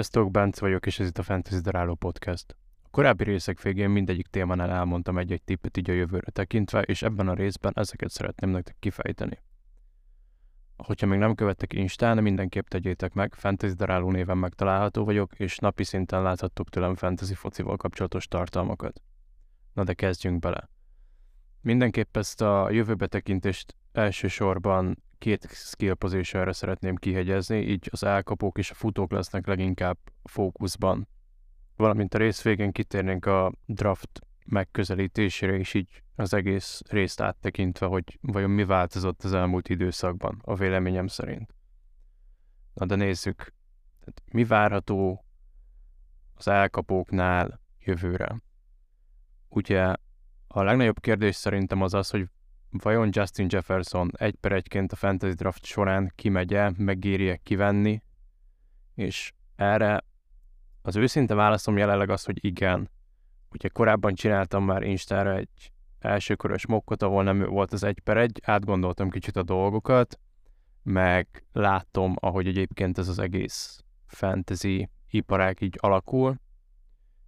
Sziasztok, Bence vagyok, és ez itt a Fantasy Daráló Podcast. A korábbi részek végén mindegyik témánál elmondtam egy-egy tippet így a jövőre tekintve, és ebben a részben ezeket szeretném nektek kifejteni. Hogyha még nem követtek Instán, mindenképp tegyétek meg, Fantasy Daráló néven megtalálható vagyok, és napi szinten láthattok tőlem fantasy focival kapcsolatos tartalmakat. Na de kezdjünk bele. Mindenképp ezt a jövőbe tekintést elsősorban két skill positionre szeretném kihegyezni, így az elkapók és a futók lesznek leginkább fókuszban. Valamint a rész végén kitérnénk a draft megközelítésére, és így az egész részt áttekintve, hogy vajon mi változott az elmúlt időszakban, a véleményem szerint. Na de nézzük, tehát mi várható az elkapóknál jövőre. Ugye a legnagyobb kérdés szerintem az az, hogy vajon Justin Jefferson egy per egyként a fantasy draft során kimegye, megéri kivenni, és erre az őszinte válaszom jelenleg az, hogy igen. Ugye korábban csináltam már Instára egy elsőkörös mokkot, ahol nem volt az egy per egy, átgondoltam kicsit a dolgokat, meg látom, ahogy egyébként ez az egész fantasy iparág így alakul,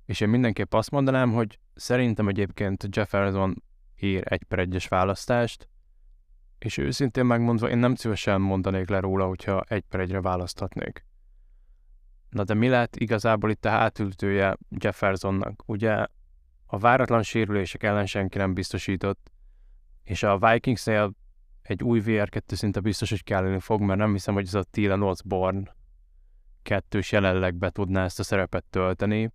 és én mindenképp azt mondanám, hogy szerintem egyébként Jefferson ér egy per egyes választást, és őszintén megmondva én nem szívesen mondanék le róla, hogyha egy per egyre választhatnék. Na de mi lett igazából itt a hátültője Jeffersonnak? Ugye a váratlan sérülések ellen senki nem biztosított, és a Vikingsnél egy új VR2 szinte biztos, hogy kelleni fog, mert nem hiszem, hogy ez a Thielen Osborne kettős jelenleg be tudná ezt a szerepet tölteni.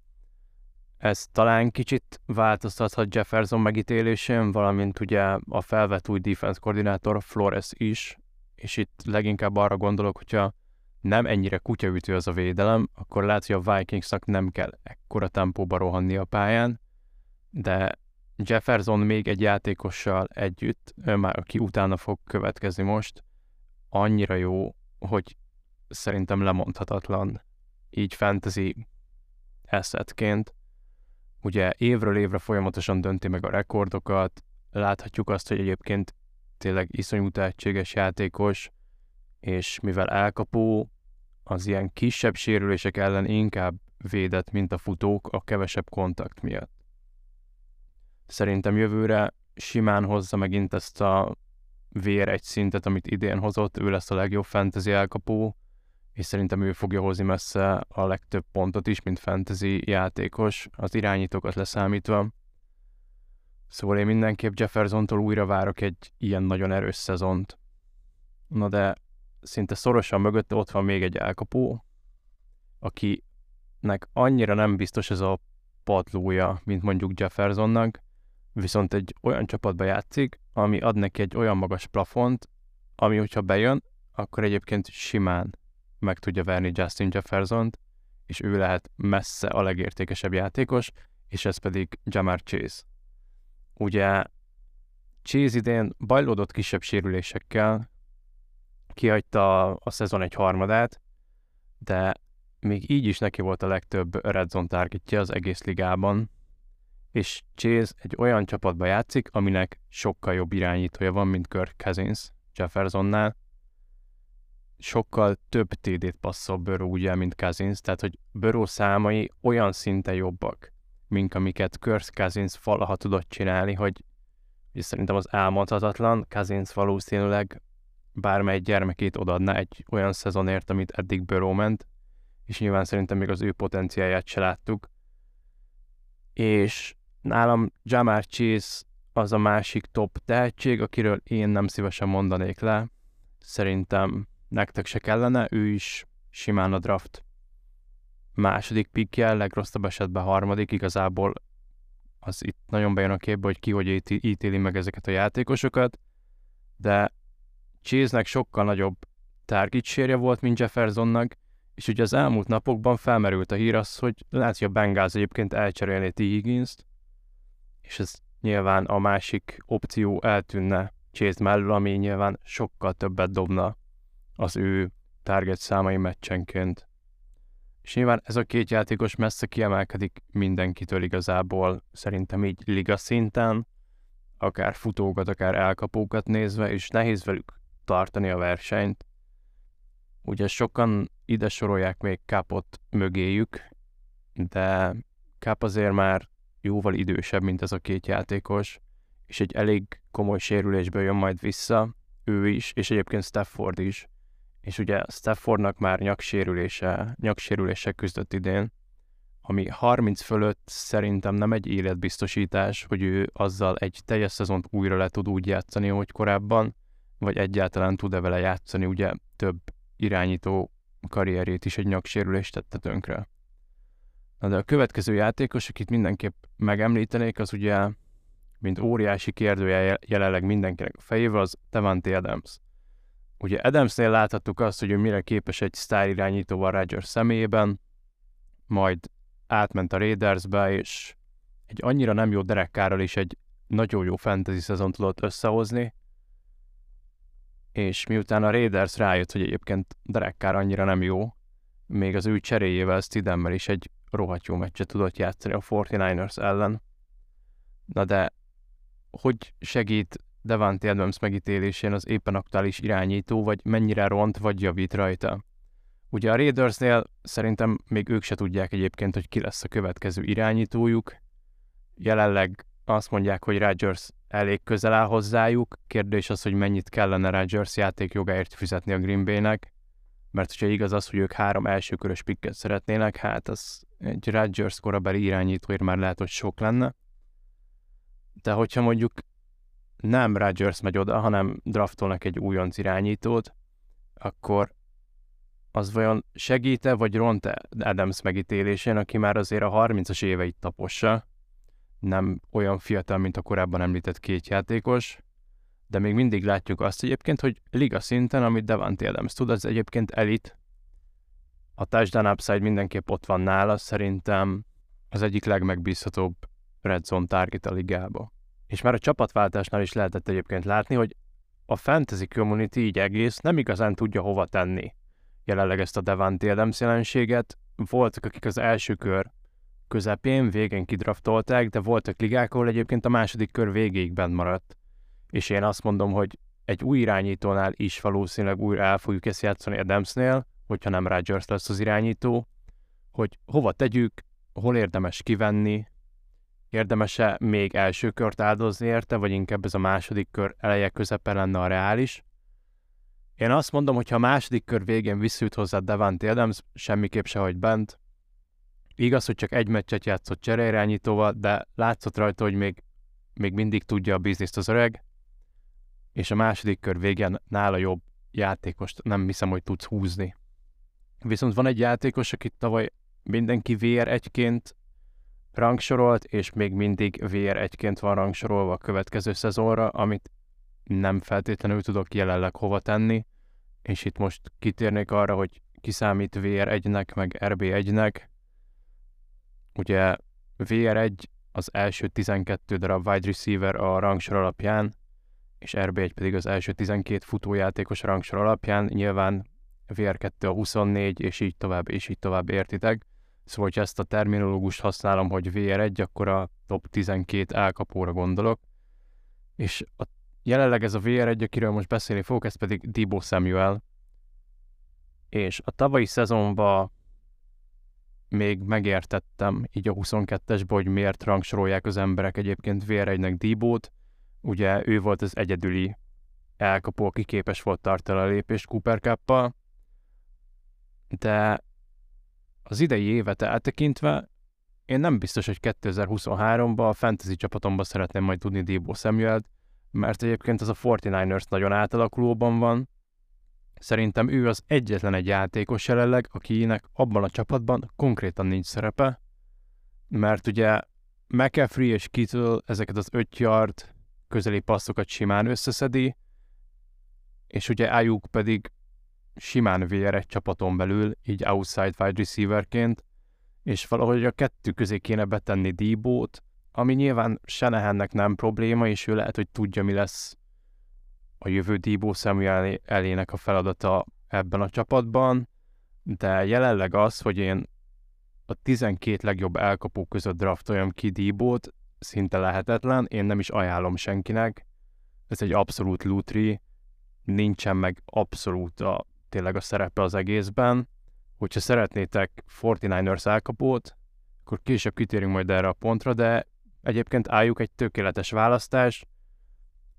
Ez talán kicsit változtathat Jefferson megítélésén, valamint ugye a felvett új defense koordinátor Flores is, és itt leginkább arra gondolok, hogyha nem ennyire kutyaütő az a védelem, akkor lehet, hogy a Vikingsnak nem kell ekkora tempóba rohanni a pályán, de Jefferson még egy játékossal együtt, már aki utána fog következni most, annyira jó, hogy szerintem lemondhatatlan így fantasy assetként, ugye évről évre folyamatosan dönti meg a rekordokat, láthatjuk azt, hogy egyébként tényleg iszonyú tehetséges játékos, és mivel elkapó, az ilyen kisebb sérülések ellen inkább védett, mint a futók a kevesebb kontakt miatt. Szerintem jövőre simán hozza megint ezt a vér egy szintet, amit idén hozott, ő lesz a legjobb fantasy elkapó, és szerintem ő fogja hozni messze a legtöbb pontot is, mint fantasy játékos, az irányítókat leszámítva. Szóval én mindenképp Jeffersontól újra várok egy ilyen nagyon erős szezont. Na de szinte szorosan mögötte ott van még egy elkapó, akinek annyira nem biztos ez a padlója, mint mondjuk Jeffersonnak, viszont egy olyan csapatba játszik, ami ad neki egy olyan magas plafont, ami hogyha bejön, akkor egyébként simán meg tudja verni Justin Jefferson-t, és ő lehet messze a legértékesebb játékos, és ez pedig Jamar Chase. Ugye Chase idén bajlódott kisebb sérülésekkel, kihagyta a szezon egy harmadát, de még így is neki volt a legtöbb red zone targetje az egész ligában, és Chase egy olyan csapatba játszik, aminek sokkal jobb irányítója van, mint Kirk Cousins Jeffersonnál, sokkal több TD-t passzol Burrow ugye, mint Cousins, tehát hogy Burrow számai olyan szinten jobbak, mint amiket Kirk Cousins valaha tudott csinálni, hogy és szerintem az álmodhatatlan, Cousins valószínűleg bármely gyermekét odaadna egy olyan szezonért, amit eddig Burrow ment, és nyilván szerintem még az ő potenciáját se láttuk. És nálam Jamar Chase az a másik top tehetség, akiről én nem szívesen mondanék le. Szerintem nektek se kellene, ő is simán a draft második pikje, legrosszabb esetben harmadik, igazából az itt nagyon bejön a képbe, hogy ki hogy ítéli meg ezeket a játékosokat, de Chase-nek sokkal nagyobb target volt, mint Jeffersonnak, és ugye az elmúlt napokban felmerült a hír az, hogy lehet, hogy a Bengals egyébként elcserélni T. higgins és ez nyilván a másik opció eltűnne Chase mellől, ami nyilván sokkal többet dobna az ő target számai meccsenként. És nyilván ez a két játékos messze kiemelkedik mindenkitől igazából, szerintem így liga szinten, akár futókat, akár elkapókat nézve, és nehéz velük tartani a versenyt. Ugye sokan ide sorolják még Kapot mögéjük, de Kap azért már jóval idősebb, mint ez a két játékos, és egy elég komoly sérülésből jön majd vissza, ő is, és egyébként Stafford is. És ugye Staffordnak már nyaksérülése, nyaksérülése küzdött idén, ami 30 fölött szerintem nem egy életbiztosítás, hogy ő azzal egy teljes szezont újra le tud úgy játszani, hogy korábban, vagy egyáltalán tud-e vele játszani, ugye több irányító karrierét is egy nyaksérülést tette tönkre. Na de a következő játékos, akit mindenképp megemlítenék, az ugye, mint óriási kérdője jelenleg mindenkinek a fejével, az Devante Adams. Ugye Adamsnél láthattuk azt, hogy ő mire képes egy sztár irányítóval Rodgers személyében, majd átment a Raidersbe, és egy annyira nem jó derekkárral is egy nagyon jó fantasy szezon tudott összehozni, és miután a Raiders rájött, hogy egyébként derekkár annyira nem jó, még az ő cseréjével Stidemmel is egy rohadt jó meccset tudott játszani a 49ers ellen. Na de hogy segít Devante Adams megítélésén az éppen aktuális irányító, vagy mennyire ront, vagy javít rajta? Ugye a Raidersnél szerintem még ők se tudják egyébként, hogy ki lesz a következő irányítójuk. Jelenleg azt mondják, hogy Rodgers elég közel áll hozzájuk. Kérdés az, hogy mennyit kellene Rodgers játékjogáért fizetni a Green Bay-nek. Mert hogyha igaz az, hogy ők három elsőkörös pikket szeretnének, hát az egy Rodgers korabeli irányítóért már lehet, hogy sok lenne. De hogyha mondjuk nem Rodgers megy oda, hanem draftolnak egy újonc irányítót, akkor az vajon segíte vagy ront-e Adams megítélésén, aki már azért a 30-as éveit tapossa, nem olyan fiatal, mint a korábban említett két játékos, de még mindig látjuk azt egyébként, hogy liga szinten, amit Devante Adams tud, az egyébként elit. A touchdown upside mindenképp ott van nála, szerintem az egyik legmegbízhatóbb red zone target a ligába. És már a csapatváltásnál is lehetett egyébként látni, hogy a fantasy community így egész nem igazán tudja hova tenni jelenleg ezt a Devante Adams jelenséget. Voltak, akik az első kör közepén, végén kidraftolták, de voltak ligák, ahol egyébként a második kör végéig bent maradt. És én azt mondom, hogy egy új irányítónál is valószínűleg újra el fogjuk ezt játszani Adamsnél, hogyha nem Rodgers lesz az irányító, hogy hova tegyük, hol érdemes kivenni, érdemes-e még első kört áldozni érte, vagy inkább ez a második kör eleje közepe lenne a reális. Én azt mondom, hogy ha a második kör végén visszült hozzá Devante Adams, semmiképp se, hogy bent. Igaz, hogy csak egy meccset játszott csereirányítóval, de látszott rajta, hogy még, még mindig tudja a bizniszt az öreg, és a második kör végén nála jobb játékost nem hiszem, hogy tudsz húzni. Viszont van egy játékos, akit tavaly mindenki VR1-ként rangsorolt, és még mindig VR1-ként van rangsorolva a következő szezonra, amit nem feltétlenül tudok jelenleg hova tenni, és itt most kitérnék arra, hogy kiszámít VR1-nek, meg RB1-nek. Ugye VR1 az első 12 darab wide receiver a rangsor alapján, és RB1 pedig az első 12 futójátékos rangsor alapján, nyilván VR2 a 24, és így tovább, és így tovább értitek. Szóval, hogy ezt a terminológust használom, hogy VR1, akkor a top 12 elkapóra gondolok. És a Jelenleg ez a VR1, akiről most beszélni fogok, ez pedig Debo Samuel. És a tavalyi szezonban még megértettem így a 22-esben, hogy miért rangsorolják az emberek egyébként VR1-nek Dibót. Ugye ő volt az egyedüli elkapó, aki képes volt tartani a lépést Cooper cup de az idei évet eltekintve én nem biztos, hogy 2023-ban a fantasy csapatomban szeretném majd tudni Debo Samuelt, mert egyébként az a 49ers nagyon átalakulóban van. Szerintem ő az egyetlen egy játékos jelenleg, akinek abban a csapatban konkrétan nincs szerepe, mert ugye McAfee és Kittle ezeket az 5 yard közeli passzokat simán összeszedi, és ugye Ayuk pedig simán vér egy csapaton belül, így outside wide receiverként, és valahogy a kettő közé kéne betenni Dibót, ami nyilván Senehennek nem probléma, és ő lehet, hogy tudja, mi lesz a jövő Dibó Samuel elének a feladata ebben a csapatban, de jelenleg az, hogy én a 12 legjobb elkapó között draftoljam ki Dibót, szinte lehetetlen, én nem is ajánlom senkinek. Ez egy abszolút lutri, nincsen meg abszolút a tényleg a szerepe az egészben. Hogyha szeretnétek 49ers elkapót, akkor később kitérünk majd erre a pontra, de egyébként álljuk egy tökéletes választás.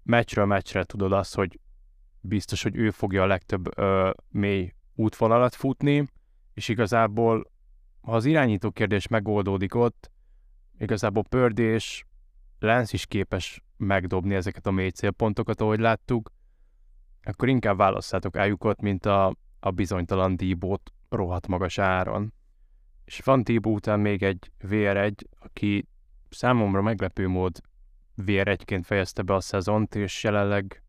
Meccsről meccsre tudod azt, hogy biztos, hogy ő fogja a legtöbb ö, mély útvonalat futni, és igazából, ha az irányító kérdés megoldódik ott, igazából pördés, Lens is képes megdobni ezeket a mély célpontokat, ahogy láttuk, akkor inkább válasszátok ájukot, mint a, a bizonytalan díbót rohadt magas áron. És van Díbó után még egy VR1, aki számomra meglepő mód VR1-ként fejezte be a szezont, és jelenleg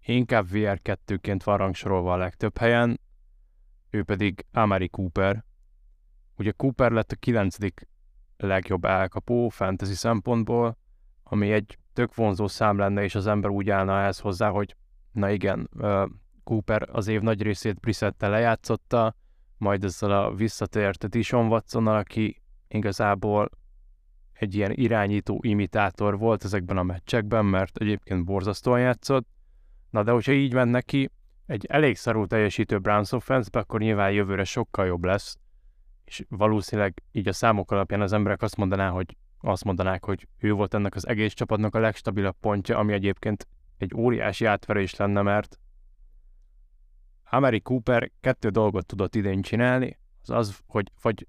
inkább VR2-ként van rangsorolva a legtöbb helyen, ő pedig Amari Cooper. Ugye Cooper lett a kilencedik legjobb elkapó fantasy szempontból, ami egy tök vonzó szám lenne, és az ember úgy állna ehhez hozzá, hogy na igen, Cooper az év nagy részét Brissettel lejátszotta, majd ezzel a visszatért Dishon watson aki igazából egy ilyen irányító imitátor volt ezekben a meccsekben, mert egyébként borzasztóan játszott. Na de hogyha így ment neki, egy elég szarú teljesítő Browns offense akkor nyilván jövőre sokkal jobb lesz, és valószínűleg így a számok alapján az emberek azt mondaná, hogy azt mondanák, hogy ő volt ennek az egész csapatnak a legstabilabb pontja, ami egyébként egy óriási átverés lenne, mert Amari Cooper kettő dolgot tudott idén csinálni, az az, hogy vagy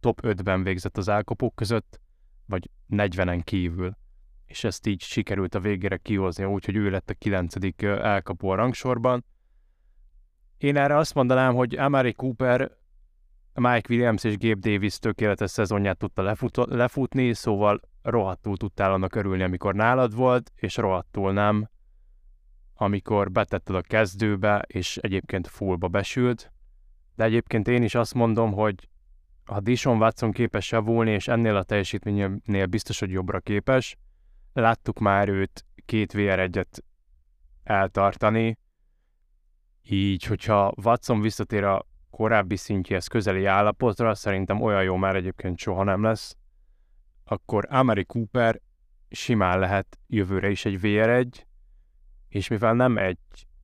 top 5-ben végzett az elkapók között, vagy 40-en kívül. És ezt így sikerült a végére kihozni, úgyhogy ő lett a 9. elkapó a rangsorban. Én erre azt mondanám, hogy Amari Cooper Mike Williams és Gabe Davis tökéletes szezonját tudta lefut- lefutni, szóval rohadtul tudtál annak örülni, amikor nálad volt, és rohadtul nem, amikor betetted a kezdőbe, és egyébként fullba besült. De egyébként én is azt mondom, hogy ha Dishon Watson képes javulni, és ennél a teljesítménynél biztos, hogy jobbra képes, láttuk már őt két VR1-et eltartani, így, hogyha Watson visszatér a korábbi szintjéhez közeli állapotra, szerintem olyan jó már egyébként soha nem lesz, akkor Amari Cooper simán lehet jövőre is egy VR1, és mivel nem egy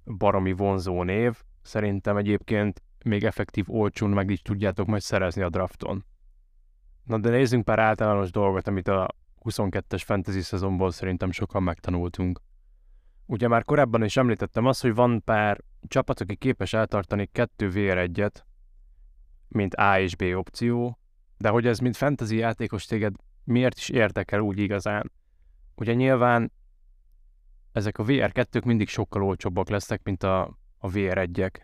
baromi vonzó név, szerintem egyébként még effektív olcsón meg is tudjátok majd szerezni a drafton. Na de nézzünk pár általános dolgot, amit a 22-es fantasy szezonból szerintem sokan megtanultunk. Ugye már korábban is említettem azt, hogy van pár csapat, aki képes eltartani kettő VR1-et, mint A és B opció, de hogy ez mint fantasy játékos téged miért is érdekel úgy igazán? Ugye nyilván ezek a VR2-k mindig sokkal olcsóbbak lesznek, mint a, a VR1-ek.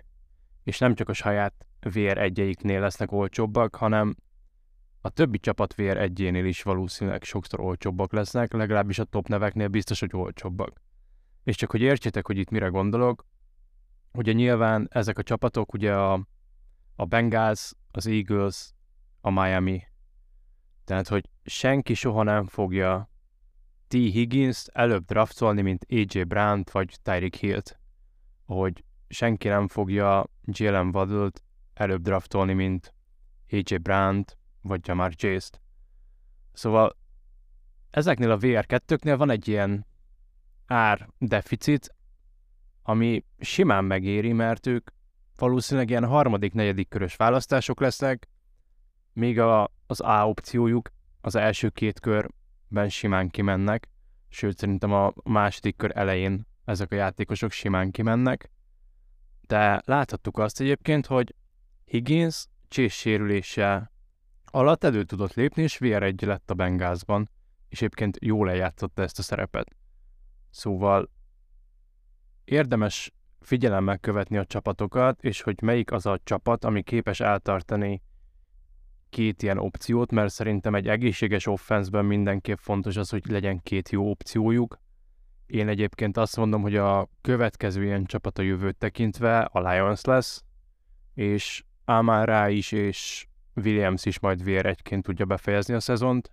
És nem csak a saját VR1-eiknél lesznek olcsóbbak, hanem a többi csapat VR1-énél is valószínűleg sokszor olcsóbbak lesznek, legalábbis a top neveknél biztos, hogy olcsóbbak. És csak hogy értsétek, hogy itt mire gondolok, ugye nyilván ezek a csapatok, ugye a, a Bengals, az Eagles, a Miami. Tehát, hogy senki soha nem fogja T. Higgins előbb draftolni, mint AJ Brown vagy Tyreek Hill-t. Ahogy senki nem fogja Jalen Waddle-t előbb draftolni, mint AJ Brown vagy Jamar Chase-t. Szóval ezeknél a VR2-knél van egy ilyen ár deficit, ami simán megéri, mert ők valószínűleg ilyen harmadik, negyedik körös választások lesznek, még a, az A opciójuk az első két körben simán kimennek, sőt szerintem a második kör elején ezek a játékosok simán kimennek, de láthattuk azt egyébként, hogy Higgins csés sérülése alatt elő tudott lépni, és VR egy lett a Bengázban, és egyébként jól eljátszotta ezt a szerepet. Szóval érdemes figyelemmel követni a csapatokat, és hogy melyik az a csapat, ami képes eltartani két ilyen opciót, mert szerintem egy egészséges offenszben mindenképp fontos az, hogy legyen két jó opciójuk. Én egyébként azt mondom, hogy a következő ilyen csapat a jövőt tekintve a Lions lesz, és Amara is és Williams is majd VR1-ként tudja befejezni a szezont,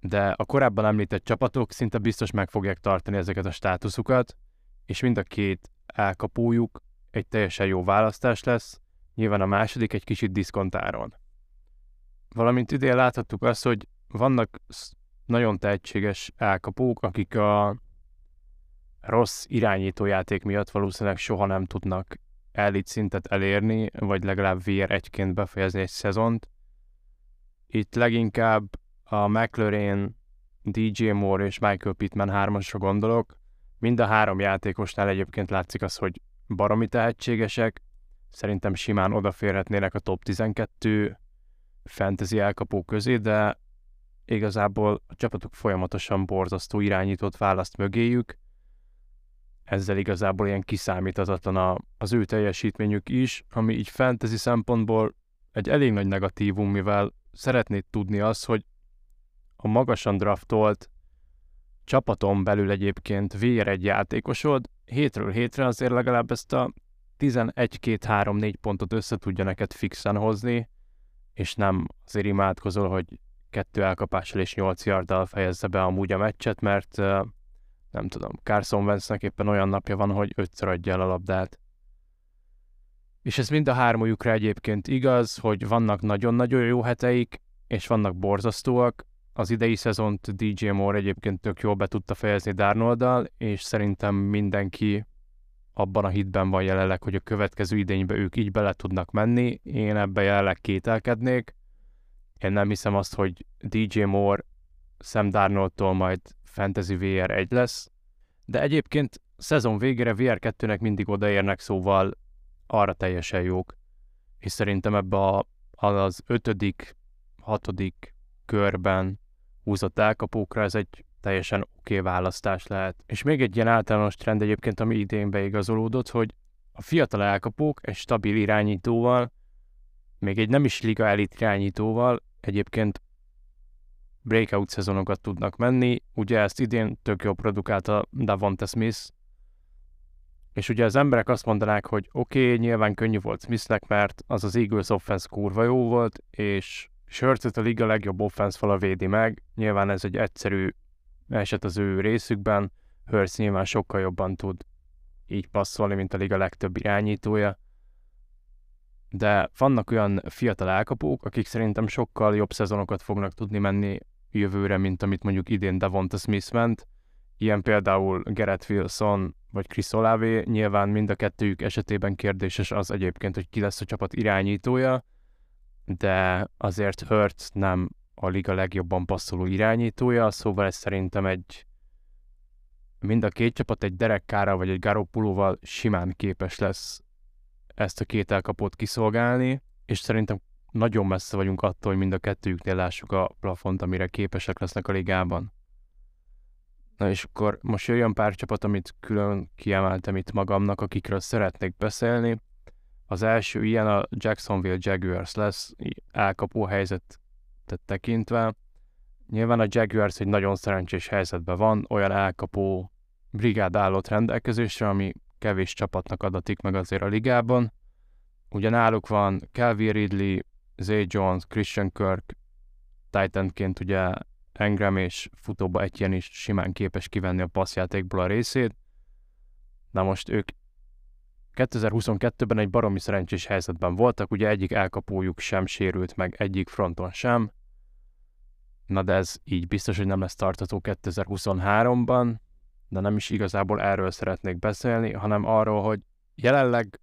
de a korábban említett csapatok szinte biztos meg fogják tartani ezeket a státuszukat, és mind a két elkapójuk egy teljesen jó választás lesz, nyilván a második egy kicsit diszkontáron. Valamint idén láthattuk azt, hogy vannak nagyon tehetséges elkapók, akik a rossz irányítójáték miatt valószínűleg soha nem tudnak elit szintet elérni, vagy legalább VR1-ként befejezni egy szezont. Itt leginkább a McLaren, DJ Moore és Michael Pittman hármasra gondolok. Mind a három játékosnál egyébként látszik az, hogy baromi tehetségesek, szerintem simán odaférhetnének a top 12 fantasy elkapó közé, de igazából a csapatok folyamatosan borzasztó irányítót választ mögéjük, ezzel igazából ilyen kiszámíthatatlan a, az ő teljesítményük is, ami így fantasy szempontból egy elég nagy negatívum, mivel szeretnéd tudni azt, hogy a magasan draftolt csapaton belül egyébként VR egy játékosod, hétről hétre azért legalább ezt a 11-2-3-4 pontot össze tudja neked fixen hozni, és nem azért imádkozol, hogy kettő elkapással és 8 yarddal fejezze be amúgy a meccset, mert nem tudom, Carson Wentz-nek éppen olyan napja van, hogy ötször adja el a labdát. És ez mind a hármójukra egyébként igaz, hogy vannak nagyon-nagyon jó heteik, és vannak borzasztóak. Az idei szezont DJ Moore egyébként tök jól be tudta fejezni Darnoldal, és szerintem mindenki abban a hitben van jelenleg, hogy a következő idénybe ők így bele tudnak menni. Én ebbe jelenleg kételkednék. Én nem hiszem azt, hogy DJ Moore Sam Darnoldtól majd Fantasy VR 1 lesz, de egyébként szezon végére VR 2-nek mindig odaérnek, szóval arra teljesen jók. És szerintem ebbe a, az ötödik, hatodik körben húzott elkapókra ez egy teljesen oké okay választás lehet. És még egy ilyen általános trend egyébként, ami idén beigazolódott, hogy a fiatal elkapók egy stabil irányítóval, még egy nem is liga elit irányítóval egyébként breakout szezonokat tudnak menni. Ugye ezt idén tök jó produkálta Davonte Smith, és ugye az emberek azt mondanák, hogy oké, okay, nyilván könnyű volt Smithnek, mert az az Eagles offense kurva jó volt, és Sörcet a liga legjobb offense fala védi meg. Nyilván ez egy egyszerű eset az ő részükben. Hurts nyilván sokkal jobban tud így passzolni, mint a liga legtöbb irányítója. De vannak olyan fiatal elkapók, akik szerintem sokkal jobb szezonokat fognak tudni menni jövőre, mint amit mondjuk idén Devonta Smith ment. Ilyen például Gerett Wilson vagy Chris Olave, nyilván mind a kettőjük esetében kérdéses az egyébként, hogy ki lesz a csapat irányítója, de azért Hurt nem a liga legjobban passzoló irányítója, szóval ez szerintem egy mind a két csapat egy Derek Kára vagy egy Garoppolóval simán képes lesz ezt a két elkapót kiszolgálni, és szerintem nagyon messze vagyunk attól, hogy mind a kettőjüknél lássuk a plafont, amire képesek lesznek a ligában. Na és akkor most jöjjön pár csapat, amit külön kiemeltem itt magamnak, akikről szeretnék beszélni. Az első ilyen a Jacksonville Jaguars lesz, elkapó helyzetet tekintve. Nyilván a Jaguars egy nagyon szerencsés helyzetben van, olyan elkapó brigád állott rendelkezésre, ami kevés csapatnak adatik meg azért a ligában. Ugye náluk van Calvin Ridley, Zay Jones, Christian Kirk, Titanként ugye Engram és futóba ilyen is simán képes kivenni a passzjátékból a részét. Na most ők 2022-ben egy baromi szerencsés helyzetben voltak, ugye egyik elkapójuk sem sérült meg, egyik fronton sem. Na de ez így biztos, hogy nem lesz tartató 2023-ban, de nem is igazából erről szeretnék beszélni, hanem arról, hogy jelenleg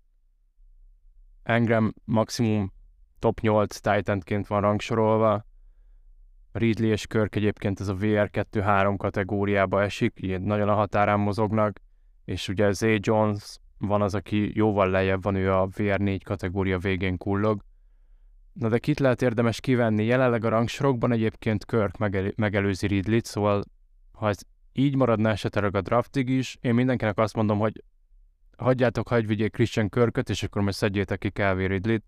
Engram maximum top 8 Titanként van rangsorolva. Ridley és Körk egyébként ez a VR2-3 kategóriába esik, így nagyon a határán mozognak, és ugye Zay Jones van az, aki jóval lejjebb van, ő a VR4 kategória végén kullog. Na de kit lehet érdemes kivenni? Jelenleg a rangsorokban egyébként Körk megel- megelőzi Ridley-t, szóval ha ez így maradna esetleg a draftig is, én mindenkinek azt mondom, hogy hagyjátok, hagyj vigyék Christian Körköt, és akkor majd szedjétek ki Calvin Ridley-t,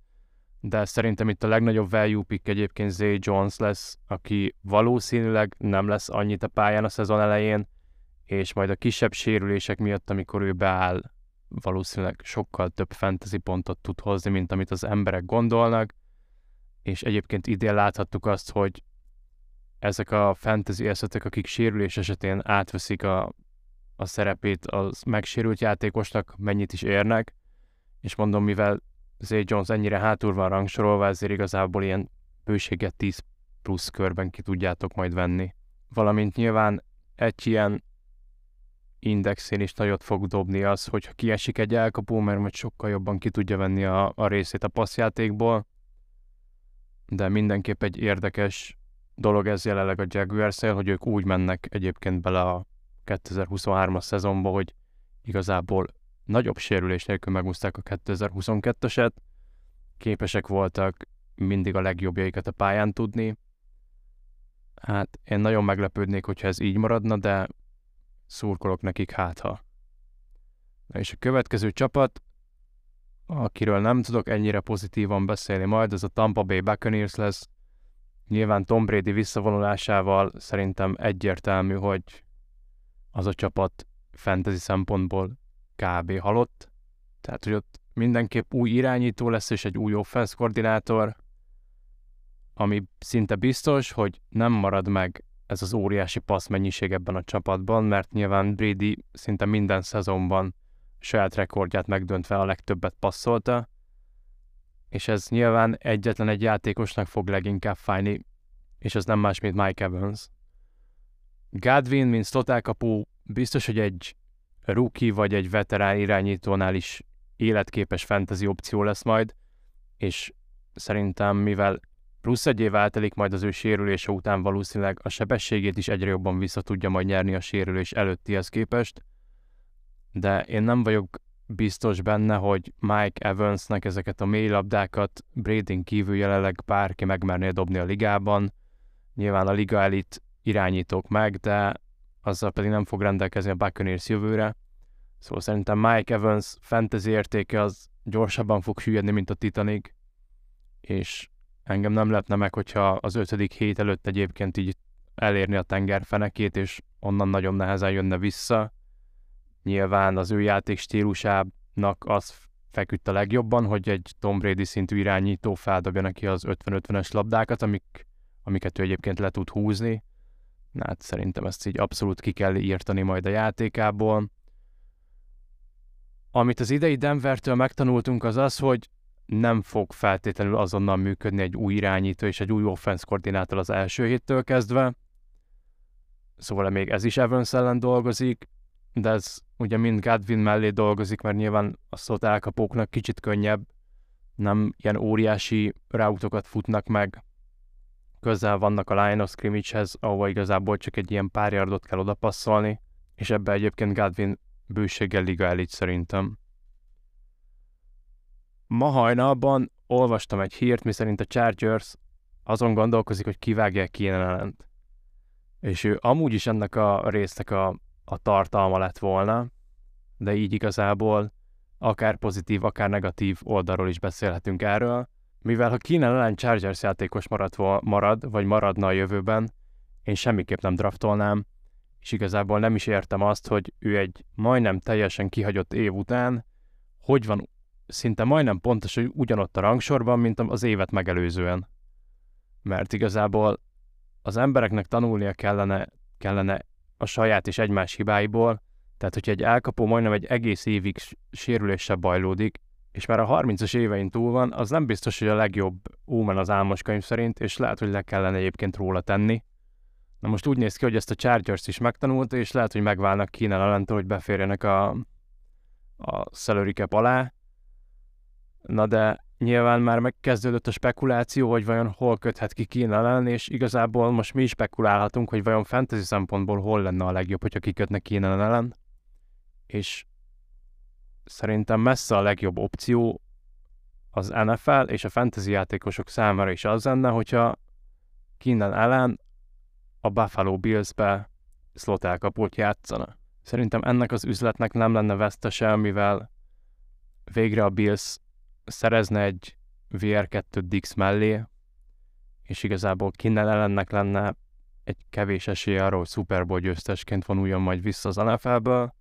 de szerintem itt a legnagyobb value pick egyébként Zay Jones lesz, aki valószínűleg nem lesz annyit a pályán a szezon elején, és majd a kisebb sérülések miatt, amikor ő beáll, valószínűleg sokkal több fantasy pontot tud hozni, mint amit az emberek gondolnak, és egyébként idén láthattuk azt, hogy ezek a fantasy eszetek, akik sérülés esetén átveszik a, a szerepét az megsérült játékosnak, mennyit is érnek, és mondom, mivel Zay Jones ennyire hátul van rangsorolva, ezért igazából ilyen bőséget 10 plusz körben ki tudjátok majd venni. Valamint nyilván egy ilyen indexén is nagyot fog dobni az, hogyha kiesik egy elkapó, mert majd sokkal jobban ki tudja venni a, a részét a passzjátékból. De mindenképp egy érdekes dolog ez jelenleg a jaguars hogy ők úgy mennek egyébként bele a 2023-as szezonba, hogy igazából nagyobb sérülés nélkül megúzták a 2022-eset, képesek voltak mindig a legjobbjaikat a pályán tudni. Hát én nagyon meglepődnék, hogyha ez így maradna, de szurkolok nekik hátha. Na és a következő csapat, akiről nem tudok ennyire pozitívan beszélni majd, ez a Tampa Bay Buccaneers lesz. Nyilván Tom Brady visszavonulásával szerintem egyértelmű, hogy az a csapat fantasy szempontból kb. halott. Tehát, hogy ott mindenképp új irányító lesz, és egy új offense koordinátor, ami szinte biztos, hogy nem marad meg ez az óriási passz mennyiség ebben a csapatban, mert nyilván Brady szinte minden szezonban saját rekordját megdöntve a legtöbbet passzolta, és ez nyilván egyetlen egy játékosnak fog leginkább fájni, és ez nem más, mint Mike Evans. Godwin, mint szlotálkapó, biztos, hogy egy rookie vagy egy veterán irányítónál is életképes fantasy opció lesz majd, és szerintem, mivel plusz egy év eltelik majd az ő sérülése után valószínűleg a sebességét is egyre jobban vissza tudja majd nyerni a sérülés előttihez képest, de én nem vagyok biztos benne, hogy Mike Evansnek ezeket a mély labdákat Brading kívül jelenleg bárki megmerné dobni a ligában. Nyilván a liga elit irányítók meg, de azzal pedig nem fog rendelkezni a Buccaneers jövőre. Szóval szerintem Mike Evans fantasy értéke az gyorsabban fog süllyedni, mint a Titanic, és engem nem lepne meg, hogyha az ötödik hét előtt egyébként így elérni a tengerfenekét, és onnan nagyon nehezen jönne vissza. Nyilván az ő játék stílusának az feküdt a legjobban, hogy egy Tom Brady szintű irányító feldobja neki az 50-50-es labdákat, amik, amiket ő egyébként le tud húzni. Hát szerintem ezt így abszolút ki kell írtani majd a játékából. Amit az idei Denvertől megtanultunk az az, hogy nem fog feltétlenül azonnal működni egy új irányító és egy új offense koordinátor az első héttől kezdve. Szóval még ez is Evans ellen dolgozik, de ez ugye mind Godwin mellé dolgozik, mert nyilván a szót elkapóknak kicsit könnyebb, nem ilyen óriási rautokat futnak meg, közel vannak a line of scrimmage-hez, ahova igazából csak egy ilyen pár yardot kell odapasszolni, és ebbe egyébként Godwin bőséggel liga elit szerintem. Ma hajnalban olvastam egy hírt, miszerint a Chargers azon gondolkozik, hogy kivágja Keenan ellent. És ő amúgy is ennek a résznek a, a tartalma lett volna, de így igazából akár pozitív, akár negatív oldalról is beszélhetünk erről, mivel ha Keenan ellen Chargers játékos marad, marad, vagy maradna a jövőben, én semmiképp nem draftolnám, és igazából nem is értem azt, hogy ő egy majdnem teljesen kihagyott év után, hogy van szinte majdnem pontos, hogy ugyanott a rangsorban, mint az évet megelőzően. Mert igazából az embereknek tanulnia kellene, kellene a saját és egymás hibáiból, tehát hogyha egy elkapó majdnem egy egész évig sérüléssel bajlódik, és már a 30-as évein túl van, az nem biztos, hogy a legjobb ómen az álmos könyv szerint, és lehet, hogy le kellene egyébként róla tenni. Na most úgy néz ki, hogy ezt a Chargers is megtanulta, és lehet, hogy megválnak Keenan ellentől, hogy beférjenek a, a salary cap alá, Na de nyilván már megkezdődött a spekuláció, hogy vajon hol köthet ki Kína ellen, és igazából most mi is spekulálhatunk, hogy vajon fantasy szempontból hol lenne a legjobb, hogyha kikötne Kína ellen. És szerintem messze a legjobb opció az NFL és a fantasy játékosok számára is az lenne, hogyha Keenan ellen a Buffalo Bills-be slot elkapót játszana. Szerintem ennek az üzletnek nem lenne vesztese, mivel végre a Bills szerezne egy VR2 Dix mellé, és igazából Kinnel ellennek lenne egy kevés esély arra, hogy Super Bowl győztesként vonuljon majd vissza az NFL-ből,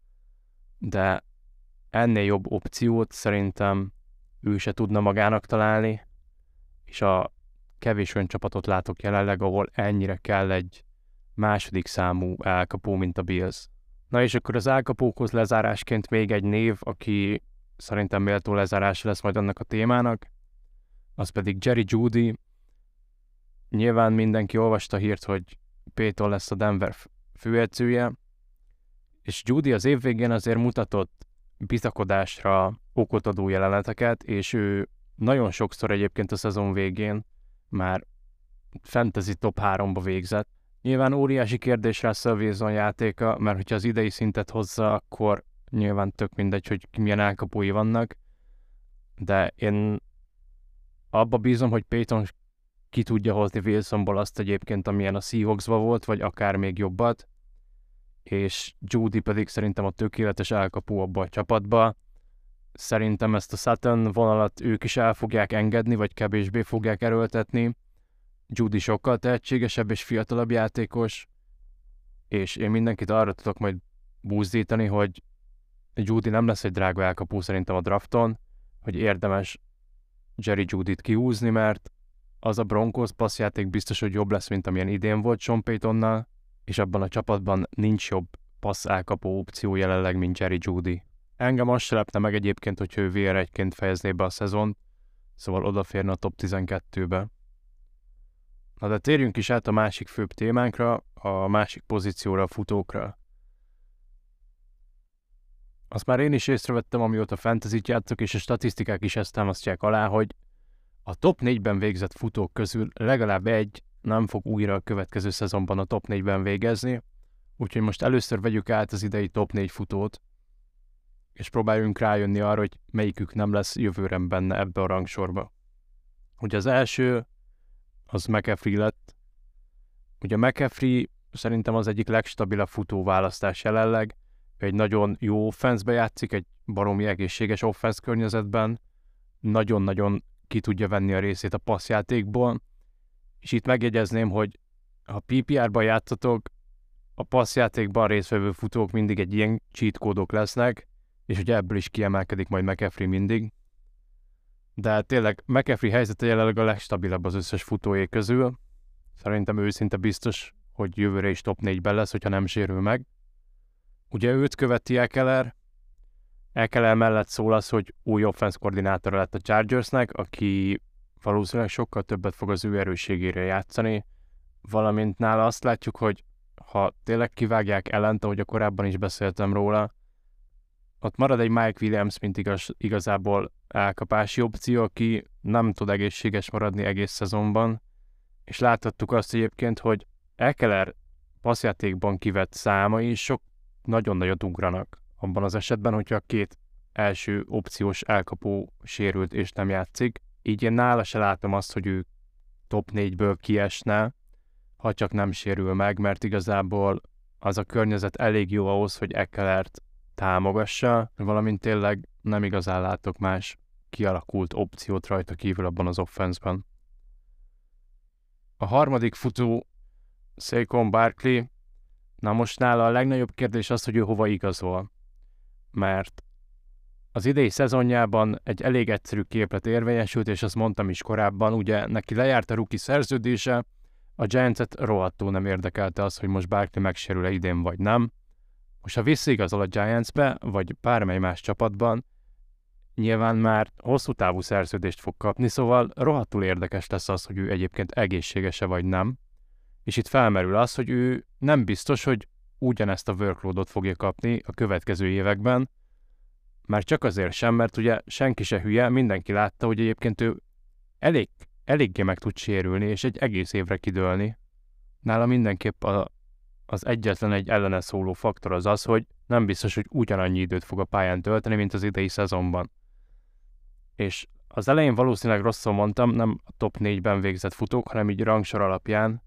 de ennél jobb opciót szerintem ő se tudna magának találni, és a kevés olyan csapatot látok jelenleg, ahol ennyire kell egy második számú elkapó, mint a Bills. Na és akkor az elkapókhoz lezárásként még egy név, aki szerintem méltó lezárása lesz majd annak a témának, az pedig Jerry Judy. Nyilván mindenki olvasta hírt, hogy Péter lesz a Denver főedzője, És Judy az év végén azért mutatott bizakodásra okot adó jeleneteket, és ő nagyon sokszor egyébként a szezon végén már fantasy top 3-ba végzett. Nyilván óriási kérdés a Wilson játéka, mert hogyha az idei szintet hozza, akkor nyilván tök mindegy, hogy milyen elkapói vannak, de én abba bízom, hogy Payton ki tudja hozni Wilsonból azt egyébként, amilyen a seahawks volt, vagy akár még jobbat, és Judy pedig szerintem a tökéletes elkapó abba a csapatba. Szerintem ezt a Sutton vonalat ők is el fogják engedni, vagy kevésbé fogják erőltetni. Judy sokkal tehetségesebb és fiatalabb játékos, és én mindenkit arra tudok majd búzdítani, hogy Judy nem lesz egy drága elkapó szerintem a drafton, hogy érdemes Jerry Judit kihúzni, mert az a Broncos passzjáték biztos, hogy jobb lesz, mint amilyen idén volt Sean Paytonnal, és abban a csapatban nincs jobb passz elkapó opció jelenleg, mint Jerry Judy. Engem azt se lepne meg egyébként, hogy ő vr 1 fejezné be a szezon, szóval odaférne a top 12-be. Na de térjünk is át a másik főbb témánkra, a másik pozícióra, a futókra. Azt már én is észrevettem, amióta fantasy játszok, és a statisztikák is ezt támasztják alá, hogy a top 4-ben végzett futók közül legalább egy nem fog újra a következő szezonban a top 4-ben végezni, úgyhogy most először vegyük át az idei top 4 futót, és próbáljunk rájönni arra, hogy melyikük nem lesz jövőre benne ebbe a rangsorba. Ugye az első, az McAfee lett. Ugye McAfee szerintem az egyik legstabilabb futó választás jelenleg, egy nagyon jó offenszbe játszik, egy baromi egészséges offensz környezetben, nagyon-nagyon ki tudja venni a részét a passzjátékból, és itt megjegyezném, hogy ha PPR-ban játszatok, a passzjátékban részvevő futók mindig egy ilyen cheat kódok lesznek, és ugye ebből is kiemelkedik majd McAfee mindig. De tényleg McAfee helyzete jelenleg a legstabilabb az összes futóé közül. Szerintem őszinte biztos, hogy jövőre is top 4-ben lesz, hogyha nem sérül meg. Ugye őt követi Ekeler, Ekeler mellett szól az, hogy új offense koordinátora lett a Chargersnek, aki valószínűleg sokkal többet fog az ő erősségére játszani, valamint nála azt látjuk, hogy ha tényleg kivágják ellent, ahogy a korábban is beszéltem róla, ott marad egy Mike Williams, mint igaz, igazából elkapási opció, aki nem tud egészséges maradni egész szezonban, és láthattuk azt egyébként, hogy Ekeler passzjátékban kivett számai sok nagyon nagyot ugranak abban az esetben, hogyha a két első opciós elkapó sérült és nem játszik. Így én nála se látom azt, hogy ő top 4-ből kiesne, ha csak nem sérül meg, mert igazából az a környezet elég jó ahhoz, hogy Ekelert támogassa, valamint tényleg nem igazán látok más kialakult opciót rajta kívül abban az offenszben. A harmadik futó Saquon Barkley, na most nála a legnagyobb kérdés az, hogy ő hova igazol. Mert az idei szezonjában egy elég egyszerű képlet érvényesült, és azt mondtam is korábban, ugye neki lejárt a ruki szerződése, a Giants-et rohadtul nem érdekelte az, hogy most bárki megsérül-e idén vagy nem. Most ha visszaigazol a Giants-be, vagy bármely más csapatban, nyilván már hosszú távú szerződést fog kapni, szóval rohadtul érdekes lesz az, hogy ő egyébként egészségese vagy nem. És itt felmerül az, hogy ő nem biztos, hogy ugyanezt a workloadot fogja kapni a következő években, már csak azért sem, mert ugye senki se hülye, mindenki látta, hogy egyébként ő elég, eléggé meg tud sérülni, és egy egész évre kidőlni. Nála mindenképp a, az egyetlen egy ellene szóló faktor az az, hogy nem biztos, hogy ugyanannyi időt fog a pályán tölteni, mint az idei szezonban. És az elején valószínűleg rosszul mondtam, nem a top 4-ben végzett futók, hanem így rangsor alapján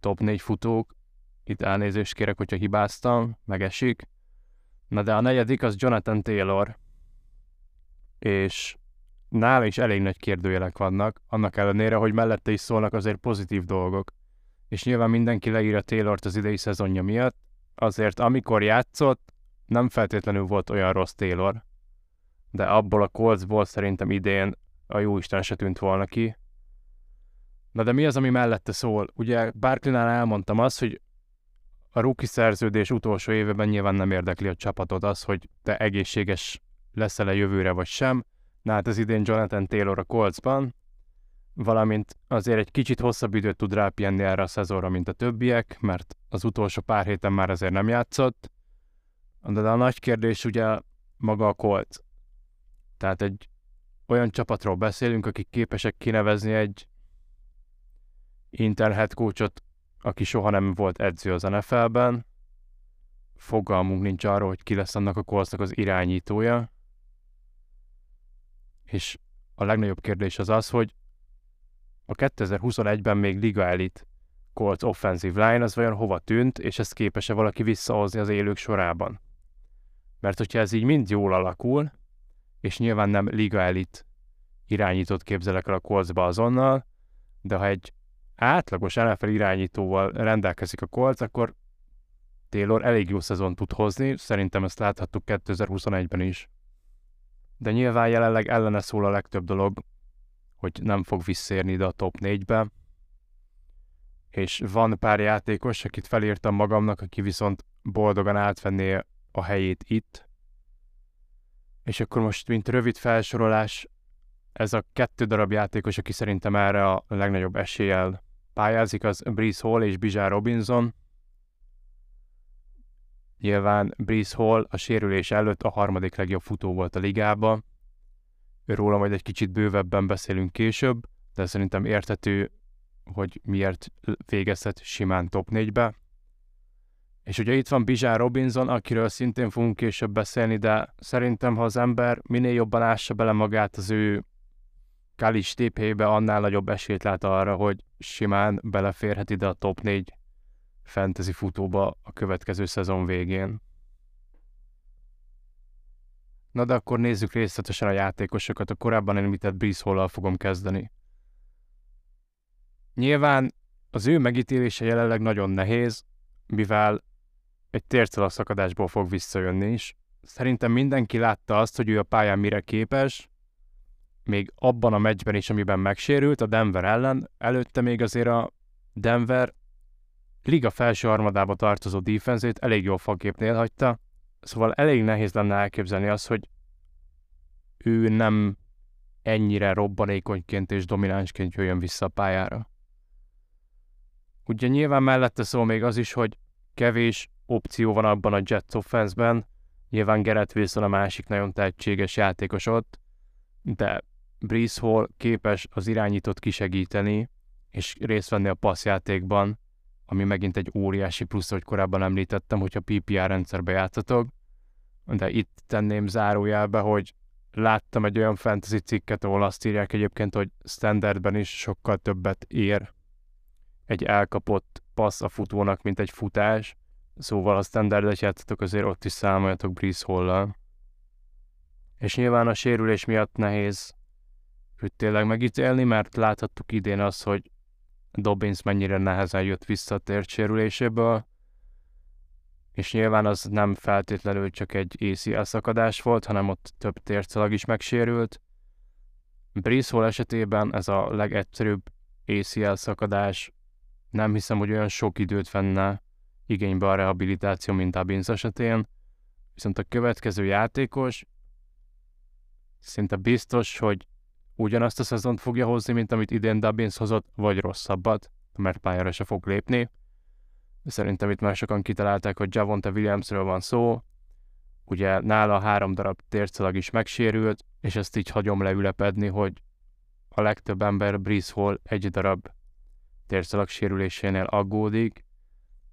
top 4 futók. Itt elnézést kérek, hogyha hibáztam, megesik. Na de a negyedik az Jonathan Taylor, és nála is elég nagy kérdőjelek vannak, annak ellenére, hogy mellette is szólnak azért pozitív dolgok. És nyilván mindenki leírja Taylort az idei szezonja miatt, azért amikor játszott, nem feltétlenül volt olyan rossz Taylor, de abból a Coltsból szerintem idén a jóisten se tűnt volna ki. Na de mi az, ami mellette szól? Ugye Barkley-nál elmondtam azt, hogy a rookie szerződés utolsó éveben nyilván nem érdekli a csapatot az, hogy te egészséges leszel-e jövőre vagy sem. Na hát az idén Jonathan Taylor a Coltsban, valamint azért egy kicsit hosszabb időt tud rápienni erre a szezonra, mint a többiek, mert az utolsó pár héten már azért nem játszott. De a nagy kérdés ugye maga a Colts. Tehát egy olyan csapatról beszélünk, akik képesek kinevezni egy Inter head coachot, aki soha nem volt edző az NFL-ben. Fogalmunk nincs arról, hogy ki lesz annak a Coltsnak az irányítója. És a legnagyobb kérdés az az, hogy a 2021-ben még Liga Elite Colts offensive line az vajon hova tűnt, és ezt képes-e valaki visszahozni az élők sorában. Mert hogyha ez így mind jól alakul, és nyilván nem Liga Elite irányítót képzelek el a Coltsba azonnal, de ha egy átlagos NFL irányítóval rendelkezik a Colts, akkor Taylor elég jó szezon tud hozni, szerintem ezt láthattuk 2021-ben is. De nyilván jelenleg ellene szól a legtöbb dolog, hogy nem fog visszérni ide a top 4-be, és van pár játékos, akit felírtam magamnak, aki viszont boldogan átvenné a helyét itt. És akkor most, mint rövid felsorolás, ez a kettő darab játékos, aki szerintem erre a legnagyobb eséllyel pályázik, az Breeze Hall és Bizsár Robinson. Nyilván Breeze Hall a sérülés előtt a harmadik legjobb futó volt a ligában. Róla majd egy kicsit bővebben beszélünk később, de szerintem értető, hogy miért végezhet simán top 4-be. És ugye itt van Bizsán Robinson, akiről szintén fogunk később beszélni, de szerintem, ha az ember minél jobban ássa bele magát az ő Kalis téphébe, annál nagyobb esélyt lát arra, hogy simán beleférhet ide a top 4 fantasy futóba a következő szezon végén. Na de akkor nézzük részletesen a játékosokat, a korábban említett Breeze hall fogom kezdeni. Nyilván az ő megítélése jelenleg nagyon nehéz, mivel egy szakadásból fog visszajönni is. Szerintem mindenki látta azt, hogy ő a pályán mire képes, még abban a meccsben is, amiben megsérült, a Denver ellen, előtte még azért a Denver liga felső harmadába tartozó defenzét elég jól fogképnél hagyta, szóval elég nehéz lenne elképzelni azt, hogy ő nem ennyire robbanékonyként és dominánsként jöjjön vissza a pályára. Ugye nyilván mellette szól még az is, hogy kevés opció van abban a Jets offense-ben, nyilván Gerett Wilson a másik nagyon tehetséges játékos ott, de Breeze Hall képes az irányítót kisegíteni, és részt venni a passzjátékban, ami megint egy óriási plusz, hogy korábban említettem, hogyha PPR rendszerbe játszatok, de itt tenném zárójelbe, hogy láttam egy olyan fantasy cikket, ahol azt írják egyébként, hogy standardben is sokkal többet ér egy elkapott passz a futónak, mint egy futás. Szóval a standardet játszatok, azért ott is számoljatok Breeze hall És nyilván a sérülés miatt nehéz őt tényleg megítélni, mert láthattuk idén azt, hogy Dobbins mennyire nehezen jött vissza a tért sérüléséből, és nyilván az nem feltétlenül csak egy ACL szakadás volt, hanem ott több tércalag is megsérült. Breeze Hall esetében ez a legegyszerűbb ACL szakadás, nem hiszem, hogy olyan sok időt venne igénybe a rehabilitáció, mint a Binz esetén, viszont a következő játékos szinte biztos, hogy ugyanazt a szezont fogja hozni, mint amit idén Dubbins hozott, vagy rosszabbat, mert pályára se fog lépni. Szerintem itt már sokan kitalálták, hogy Javonte Williamsről van szó, ugye nála három darab tércelag is megsérült, és ezt így hagyom leülepedni, hogy a legtöbb ember Breeze Hall egy darab tércelag sérülésénél aggódik,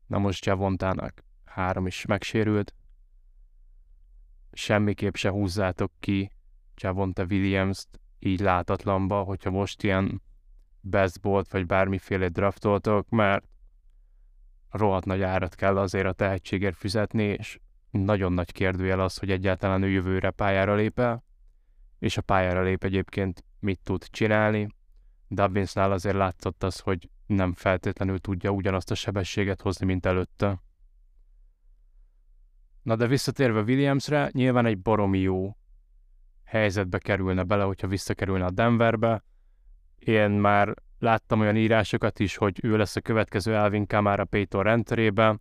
na most Javontának három is megsérült, semmiképp se húzzátok ki Javonte Williams-t így látatlanba, hogyha most ilyen bestbolt vagy bármiféle draftoltok, mert rohadt nagy árat kell azért a tehetségért fizetni, és nagyon nagy kérdőjel az, hogy egyáltalán ő jövőre pályára lép el, és a pályára lép egyébként mit tud csinálni. Dubbinsnál azért látszott az, hogy nem feltétlenül tudja ugyanazt a sebességet hozni, mint előtte. Na de visszatérve Williamsre, nyilván egy baromi jó helyzetbe kerülne bele, hogyha visszakerülne a Denverbe. Én már láttam olyan írásokat is, hogy ő lesz a következő Alvin Kamara Payton rendszerébe.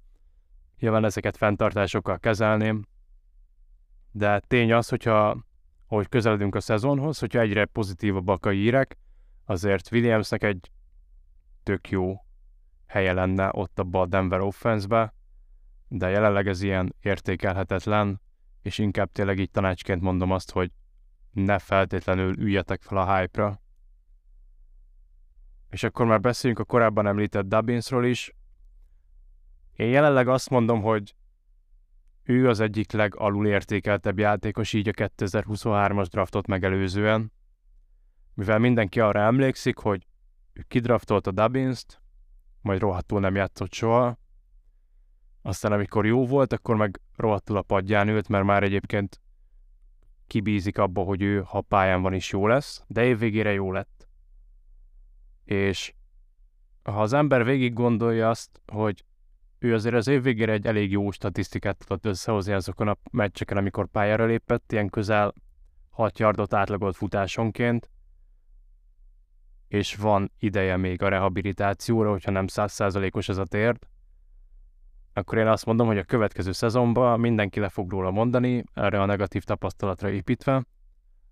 Nyilván ezeket fenntartásokkal kezelném. De tény az, hogyha ahogy közeledünk a szezonhoz, hogyha egyre pozitívabbak a hírek, azért Williamsnek egy tök jó helye lenne ott abba a Denver offense-be. de jelenleg ez ilyen értékelhetetlen, és inkább tényleg így tanácsként mondom azt, hogy ne feltétlenül üljetek fel a hype-ra. És akkor már beszéljünk a korábban említett Dubbinsról is. Én jelenleg azt mondom, hogy ő az egyik legalul értékeltebb játékos így a 2023-as draftot megelőzően, mivel mindenki arra emlékszik, hogy ő kidraftolta Dubbins-t, majd rohadtul nem játszott soha, aztán amikor jó volt, akkor meg rohadtul a padján ült, mert már egyébként kibízik abba, hogy ő, ha pályán van is jó lesz, de évvégére jó lett. És ha az ember végig gondolja azt, hogy ő azért az év végére egy elég jó statisztikát tudott összehozni azokon a meccseken, amikor pályára lépett, ilyen közel 6 yardot átlagolt futásonként, és van ideje még a rehabilitációra, hogyha nem százszázalékos ez a térd, akkor én azt mondom, hogy a következő szezonban mindenki le fog róla mondani, erre a negatív tapasztalatra építve,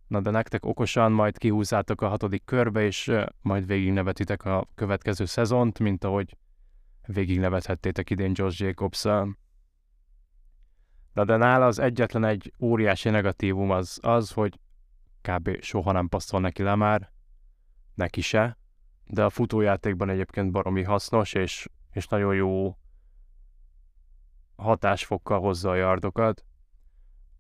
na de nektek okosan majd kihúzzátok a hatodik körbe, és majd végignevetitek a következő szezont, mint ahogy végignevethettétek idén Josh jacobs De, de nála az egyetlen egy óriási negatívum az az, hogy kb. soha nem passzol neki le már, neki se, de a futójátékban egyébként baromi hasznos, és, és nagyon jó hatásfokkal hozza a yardokat.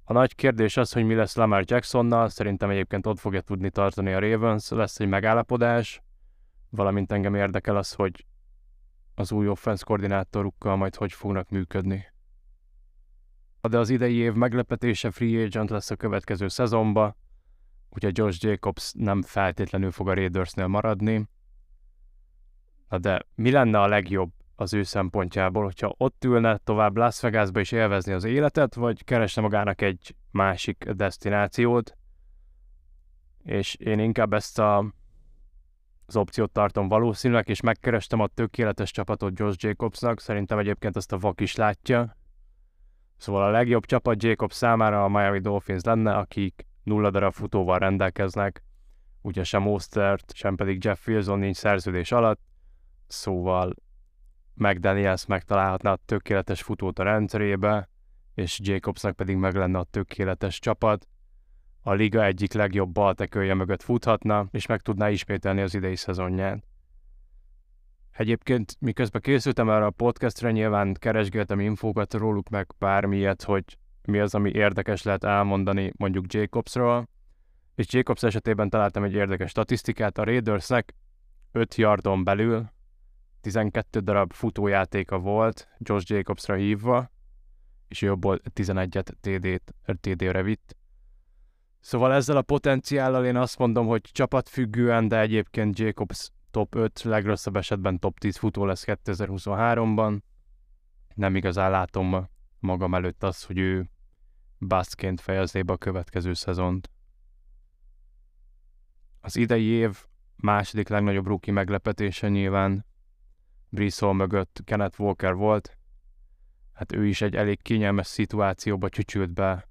A nagy kérdés az, hogy mi lesz Lamar Jacksonnal, szerintem egyébként ott fogja tudni tartani a Ravens, lesz egy megállapodás, valamint engem érdekel az, hogy az új offense koordinátorukkal majd hogy fognak működni. De az idei év meglepetése free agent lesz a következő szezonba, úgyhogy Josh Jacobs nem feltétlenül fog a Raidersnél maradni. Na de mi lenne a legjobb az ő szempontjából, hogyha ott ülne tovább Las Vegasba és élvezni az életet, vagy keresne magának egy másik destinációt, és én inkább ezt a az opciót tartom valószínűleg, és megkerestem a tökéletes csapatot Josh Jacobsnak, szerintem egyébként ezt a vak is látja. Szóval a legjobb csapat Jacobs számára a Miami Dolphins lenne, akik nulla darab futóval rendelkeznek, ugye sem Mostert, sem pedig Jeff Wilson nincs szerződés alatt, szóval McDaniels megtalálhatná a tökéletes futót a rendszerébe, és Jacobsnak pedig meg lenne a tökéletes csapat, a liga egyik legjobb baltekője mögött futhatna, és meg tudná ismételni az idei szezonját. Egyébként, miközben készültem erre a podcastra, nyilván keresgéltem infókat róluk, meg bármilyet, hogy mi az, ami érdekes lehet elmondani mondjuk Jacobsról, és Jacobs esetében találtam egy érdekes statisztikát, a Raidersnek 5 yardon belül 12 darab futójátéka volt Josh Jacobsra hívva, és jobból 11-et TD-t, TD-re vitt. Szóval ezzel a potenciállal én azt mondom, hogy csapatfüggően, de egyébként Jacobs top 5, legrosszabb esetben top 10 futó lesz 2023-ban. Nem igazán látom magam előtt az, hogy ő baszként fejezné be a következő szezont. Az idei év második legnagyobb rookie meglepetése nyilván Brissol mögött Kenneth Walker volt. Hát ő is egy elég kényelmes szituációba csücsült be.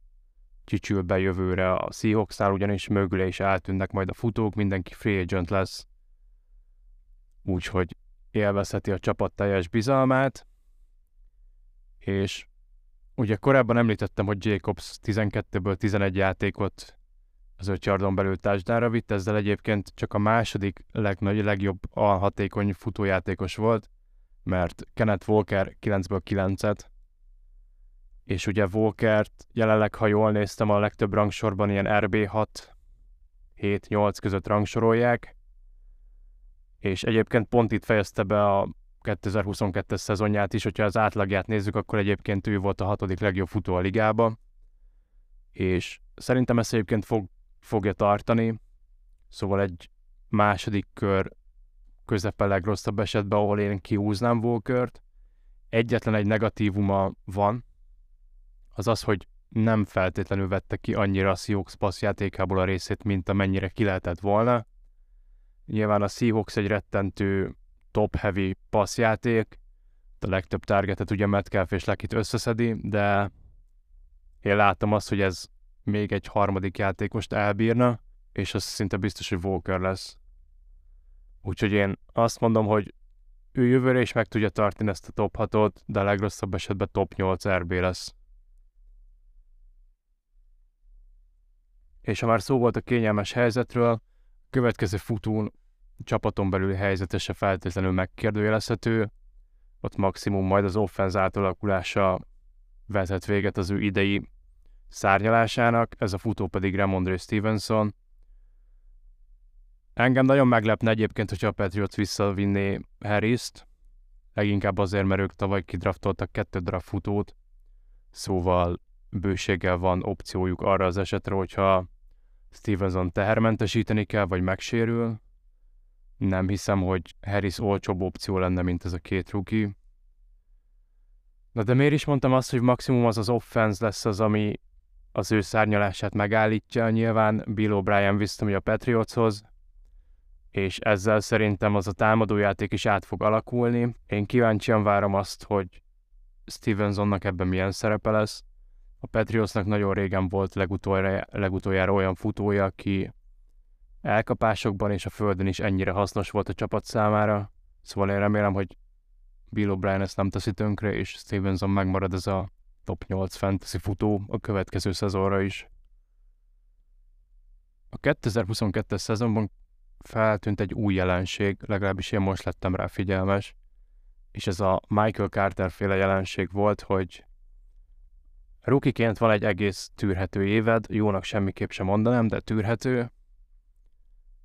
Csücsül be jövőre a seahawks ugyanis mögüle is eltűnnek majd a futók, mindenki free agent lesz, úgyhogy élvezheti a csapat teljes bizalmát, és ugye korábban említettem, hogy Jacobs 12-ből 11 játékot az 5 yardon belül társadalra vitt, ezzel egyébként csak a második legnagy, legjobb hatékony futójátékos volt, mert Kenneth Walker 9-ből 9-et, és ugye Volkert jelenleg, ha jól néztem, a legtöbb rangsorban ilyen RB6, 7-8 között rangsorolják, és egyébként pont itt fejezte be a 2022-es szezonját is, hogyha az átlagját nézzük, akkor egyébként ő volt a hatodik legjobb futó a ligába, és szerintem ezt egyébként fog, fogja tartani, szóval egy második kör közepe legrosszabb esetben, ahol én kiúznám Volkert. Egyetlen egy negatívuma van, az az, hogy nem feltétlenül vette ki annyira a Seahawks passzjátékából a részét, mint amennyire ki lehetett volna. Nyilván a Seahawks egy rettentő top-heavy passzjáték, a legtöbb targetet ugye Metcalf és Lekit összeszedi, de én látom azt, hogy ez még egy harmadik játékost elbírna, és az szinte biztos, hogy Walker lesz. Úgyhogy én azt mondom, hogy ő jövőre is meg tudja tartani ezt a top 6-ot, de a legrosszabb esetben top 8 RB lesz. És ha már szó volt a kényelmes helyzetről, a következő futón csapaton belüli helyzete se feltétlenül megkérdőjelezhető, ott maximum majd az offenz átalakulása vezet véget az ő idei szárnyalásának, ez a futó pedig Ramondre Stevenson. Engem nagyon meglepne egyébként, hogyha a Patriots visszavinné Harris-t, leginkább azért, mert ők tavaly kidraftoltak kettő draft futót, szóval bőséggel van opciójuk arra az esetre, hogyha Stevenson tehermentesíteni kell, vagy megsérül. Nem hiszem, hogy Harris olcsóbb opció lenne, mint ez a két rookie. Na de miért is mondtam azt, hogy maximum az az offense lesz az, ami az ő szárnyalását megállítja. Nyilván Bill O'Brien vissza a Patriotshoz, és ezzel szerintem az a támadójáték is át fog alakulni. Én kíváncsian várom azt, hogy Stevensonnak ebben milyen szerepe lesz. A Patriotsnak nagyon régen volt legutoljára, legutoljára olyan futója, aki elkapásokban és a földön is ennyire hasznos volt a csapat számára. Szóval én remélem, hogy Bill O'Brien ezt nem teszi tönkre, és Stevenson megmarad ez a top 8 fantasy futó a következő szezonra is. A 2022-es szezonban feltűnt egy új jelenség, legalábbis én most lettem rá figyelmes, és ez a Michael Carter féle jelenség volt, hogy rukiként van egy egész tűrhető éved, jónak semmiképp sem mondanám, de tűrhető,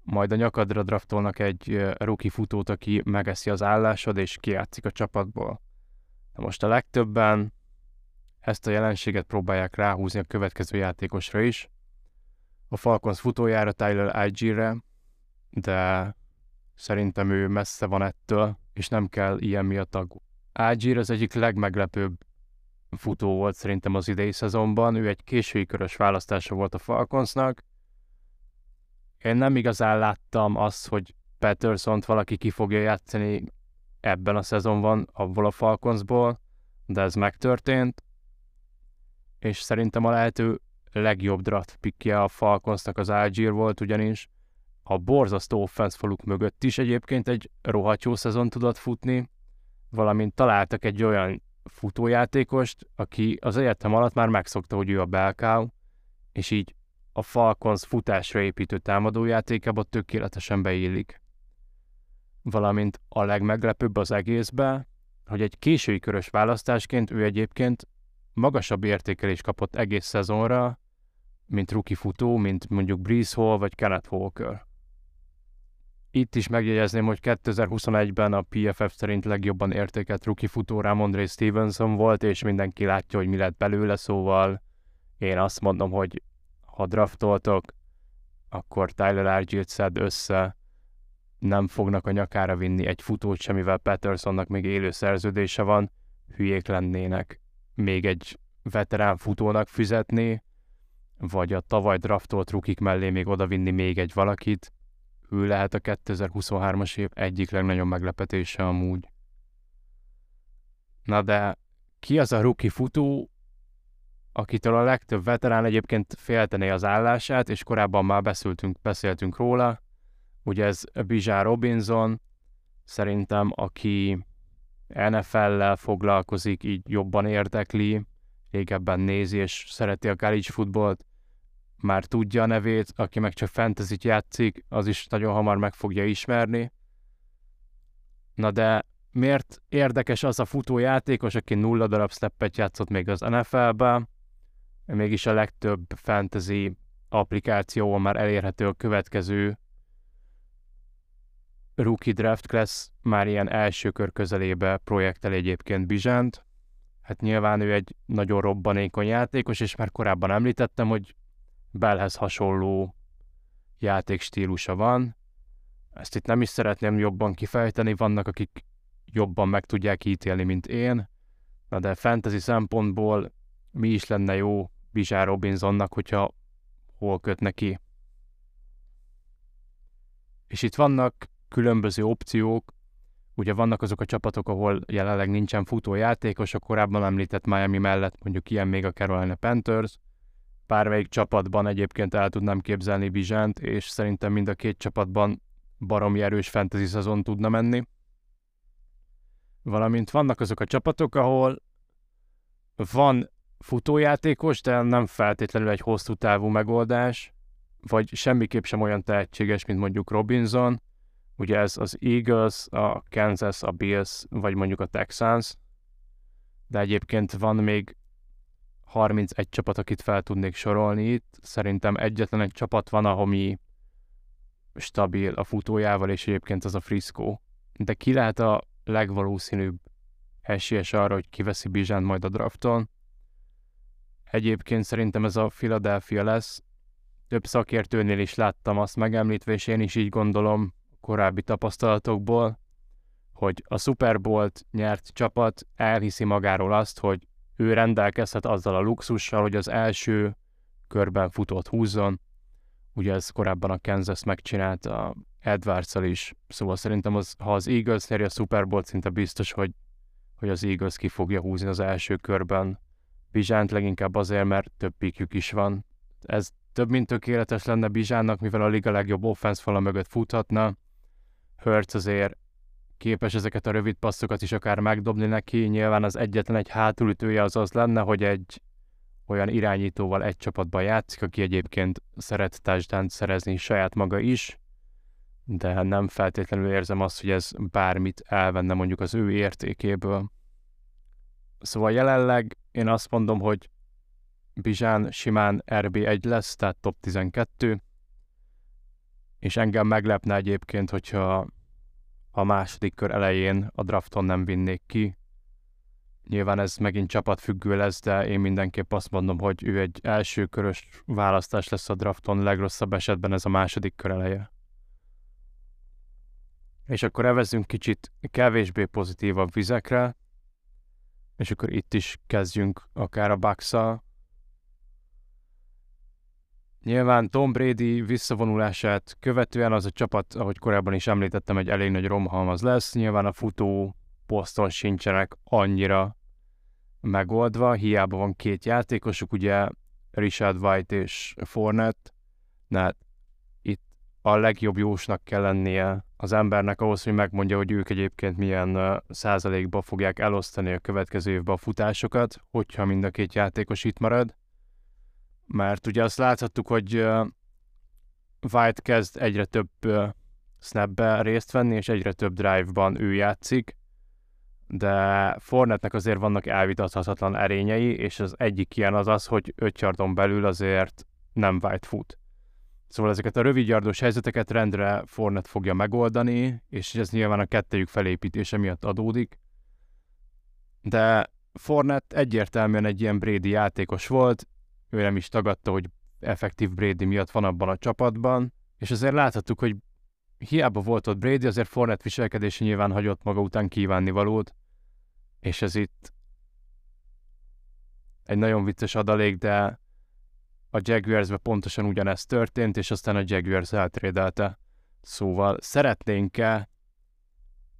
majd a nyakadra draftolnak egy rookie futót, aki megeszi az állásod és kiátszik a csapatból. Na most a legtöbben ezt a jelenséget próbálják ráhúzni a következő játékosra is. A Falcons futójára Tyler IG-re, de szerintem ő messze van ettől, és nem kell ilyen miatt aggódni. IG az egyik legmeglepőbb futó volt szerintem az idei szezonban, ő egy késői körös választása volt a Falconsnak, én nem igazán láttam azt, hogy Patterson-t valaki ki fogja játszani ebben a szezonban, abból a Falconsból, de ez megtörtént, és szerintem a lehető legjobb draft pickje a Falconsnak az Algier volt ugyanis, a borzasztó offense faluk mögött is egyébként egy rohadt jó szezon tudott futni, valamint találtak egy olyan futójátékost, aki az egyetem alatt már megszokta, hogy ő a belkáv, és így a Falcons futásra építő támadójátékába tökéletesen beillik. Valamint a legmeglepőbb az egészbe, hogy egy késői körös választásként ő egyébként magasabb értékelést kapott egész szezonra, mint rookie futó, mint mondjuk Breeze Hall vagy Kenneth Walker. Itt is megjegyezném, hogy 2021-ben a PFF szerint legjobban értékelt rookie futó Ramondre Stevenson volt, és mindenki látja, hogy mi lett belőle, szóval én azt mondom, hogy ha draftoltok, akkor Tyler Argylt szed össze, nem fognak a nyakára vinni egy futót semmivel Pattersonnak még élő szerződése van, hülyék lennének még egy veterán futónak fizetni, vagy a tavaly draftolt rukik mellé még odavinni még egy valakit, ő lehet a 2023-as év egyik legnagyobb meglepetése amúgy. Na de ki az a rookie futó, akitől a legtöbb veterán egyébként féltené az állását, és korábban már beszéltünk, beszéltünk róla. Ugye ez Bizsár Robinson, szerintem aki NFL-lel foglalkozik, így jobban érdekli, régebben nézi és szereti a college futballt, már tudja a nevét, aki meg csak fantasy játszik, az is nagyon hamar meg fogja ismerni. Na de miért érdekes az a futójátékos, aki nulla darab steppet játszott még az NFL-ben, mégis a legtöbb fantasy applikációon már elérhető a következő rookie draft class, már ilyen első kör közelébe projektel egyébként Bizsánt. Hát nyilván ő egy nagyon robbanékony játékos, és már korábban említettem, hogy Bellhez hasonló játékstílusa van. Ezt itt nem is szeretném jobban kifejteni, vannak akik jobban meg tudják ítélni, mint én, na de fantasy szempontból mi is lenne jó Bizsár Robinsonnak, hogyha hol köt neki. És itt vannak különböző opciók, ugye vannak azok a csapatok, ahol jelenleg nincsen futójátékos, a korábban említett Miami mellett mondjuk ilyen még a Carolina Panthers, bármelyik csapatban egyébként el tudnám képzelni Bizsánt, és szerintem mind a két csapatban baromi erős fantasy szezon tudna menni. Valamint vannak azok a csapatok, ahol van futójátékos, de nem feltétlenül egy hosszú távú megoldás, vagy semmiképp sem olyan tehetséges, mint mondjuk Robinson. Ugye ez az Eagles, a Kansas, a Bills, vagy mondjuk a Texans. De egyébként van még 31 csapat, akit fel tudnék sorolni itt. Szerintem egyetlen egy csapat van, ami stabil a futójával, és egyébként az a Frisco. De ki lehet a legvalószínűbb esélyes arra, hogy kiveszi Bizsánt majd a drafton? Egyébként szerintem ez a Philadelphia lesz. Több szakértőnél is láttam azt megemlítve, és én is így gondolom korábbi tapasztalatokból, hogy a Super Bowl-t nyert csapat elhiszi magáról azt, hogy ő rendelkezhet azzal a luxussal, hogy az első körben futott húzzon. Ugye ez korábban a Kansas megcsinálta edwards is, szóval szerintem az, ha az Eagles nyeri a Super Bowl szinte biztos, hogy, hogy az Eagles ki fogja húzni az első körben Bizsánt leginkább azért, mert több pikjük is van. Ez több mint tökéletes lenne Bizsánnak, mivel a liga legjobb offense fala mögött futhatna. Hurts azért képes ezeket a rövid passzokat is akár megdobni neki. Nyilván az egyetlen egy hátulütője az az lenne, hogy egy olyan irányítóval egy csapatban játszik, aki egyébként szeret touchdown szerezni saját maga is, de nem feltétlenül érzem azt, hogy ez bármit elvenne mondjuk az ő értékéből. Szóval jelenleg én azt mondom, hogy Bizsán simán RB1 lesz, tehát top 12, és engem meglepne egyébként, hogyha a második kör elején a drafton nem vinnék ki. Nyilván ez megint csapatfüggő lesz, de én mindenképp azt mondom, hogy ő egy első körös választás lesz a drafton, legrosszabb esetben ez a második kör eleje. És akkor evezünk kicsit kevésbé pozitívabb vizekre, és akkor itt is kezdjünk akár a bucks. Nyilván Tom Brady visszavonulását követően az a csapat, ahogy korábban is említettem, egy elég nagy romhalmaz lesz. Nyilván a futó poszton sincsenek annyira megoldva, hiába van két játékosuk, ugye Richard White és Fournette, de hát itt a legjobb jósnak kell lennie az embernek ahhoz, hogy megmondja, hogy ők egyébként milyen százalékba fogják elosztani a következő évben a futásokat, hogyha mind a két játékos itt marad. Mert ugye azt láthattuk, hogy White kezd egyre több snapbe részt venni, és egyre több drive-ban ő játszik, de Fornetnek azért vannak elvitathatatlan erényei, és az egyik ilyen az az, hogy 5 yardon belül azért nem White fut. Szóval ezeket a rövidjardos helyzeteket rendre Fornet fogja megoldani, és ez nyilván a kettejük felépítése miatt adódik. De Fornet egyértelműen egy ilyen Brady játékos volt, ő nem is tagadta, hogy effektív Brady miatt van abban a csapatban, és azért láthattuk, hogy hiába volt ott Brady, azért Fornet viselkedése nyilván hagyott maga után kívánni valót, és ez itt egy nagyon vicces adalék, de a jaguars pontosan ugyanezt történt, és aztán a Jaguars eltrédelte. Szóval szeretnénk-e,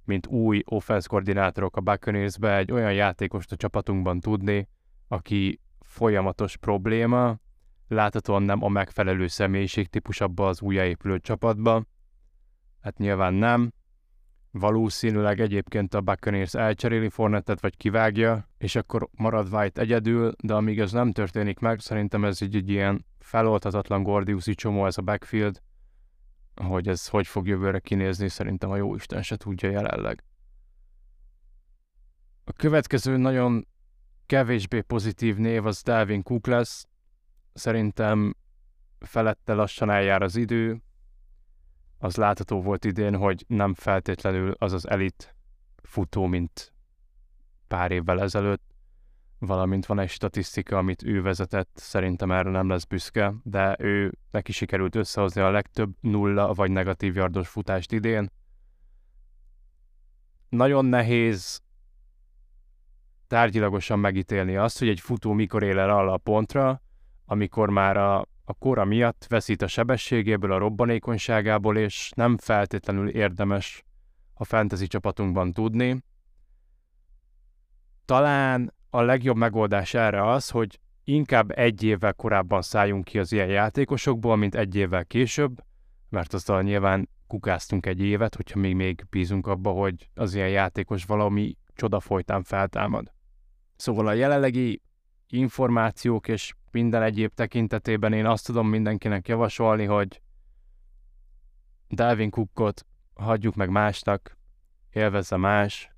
mint új offense koordinátorok a buccaneers egy olyan játékost a csapatunkban tudni, aki folyamatos probléma, láthatóan nem a megfelelő személyiség abba az újjáépülő csapatba. Hát nyilván nem, Valószínűleg egyébként a Buccaneers elcseréli Fornettet, vagy kivágja, és akkor marad White egyedül, de amíg ez nem történik meg, szerintem ez így egy ilyen feloldhatatlan Gordiuszi csomó ez a backfield, hogy ez hogy fog jövőre kinézni, szerintem a jó Isten se tudja jelenleg. A következő nagyon kevésbé pozitív név az Dalvin Cook lesz. Szerintem felette lassan eljár az idő, az látható volt idén, hogy nem feltétlenül az az elit futó, mint pár évvel ezelőtt, valamint van egy statisztika, amit ő vezetett, szerintem erre nem lesz büszke, de ő neki sikerült összehozni a legtöbb nulla vagy negatív yardos futást idén. Nagyon nehéz tárgyilagosan megítélni azt, hogy egy futó mikor él el a pontra, amikor már a a kora miatt veszít a sebességéből, a robbanékonyságából, és nem feltétlenül érdemes a fantasy csapatunkban tudni. Talán a legjobb megoldás erre az, hogy inkább egy évvel korábban szálljunk ki az ilyen játékosokból, mint egy évvel később, mert aztán nyilván kukáztunk egy évet, hogyha még, még bízunk abba, hogy az ilyen játékos valami csoda folytán feltámad. Szóval a jelenlegi információk és minden egyéb tekintetében én azt tudom mindenkinek javasolni, hogy Dalvin Cookot hagyjuk meg másnak, élvezze más,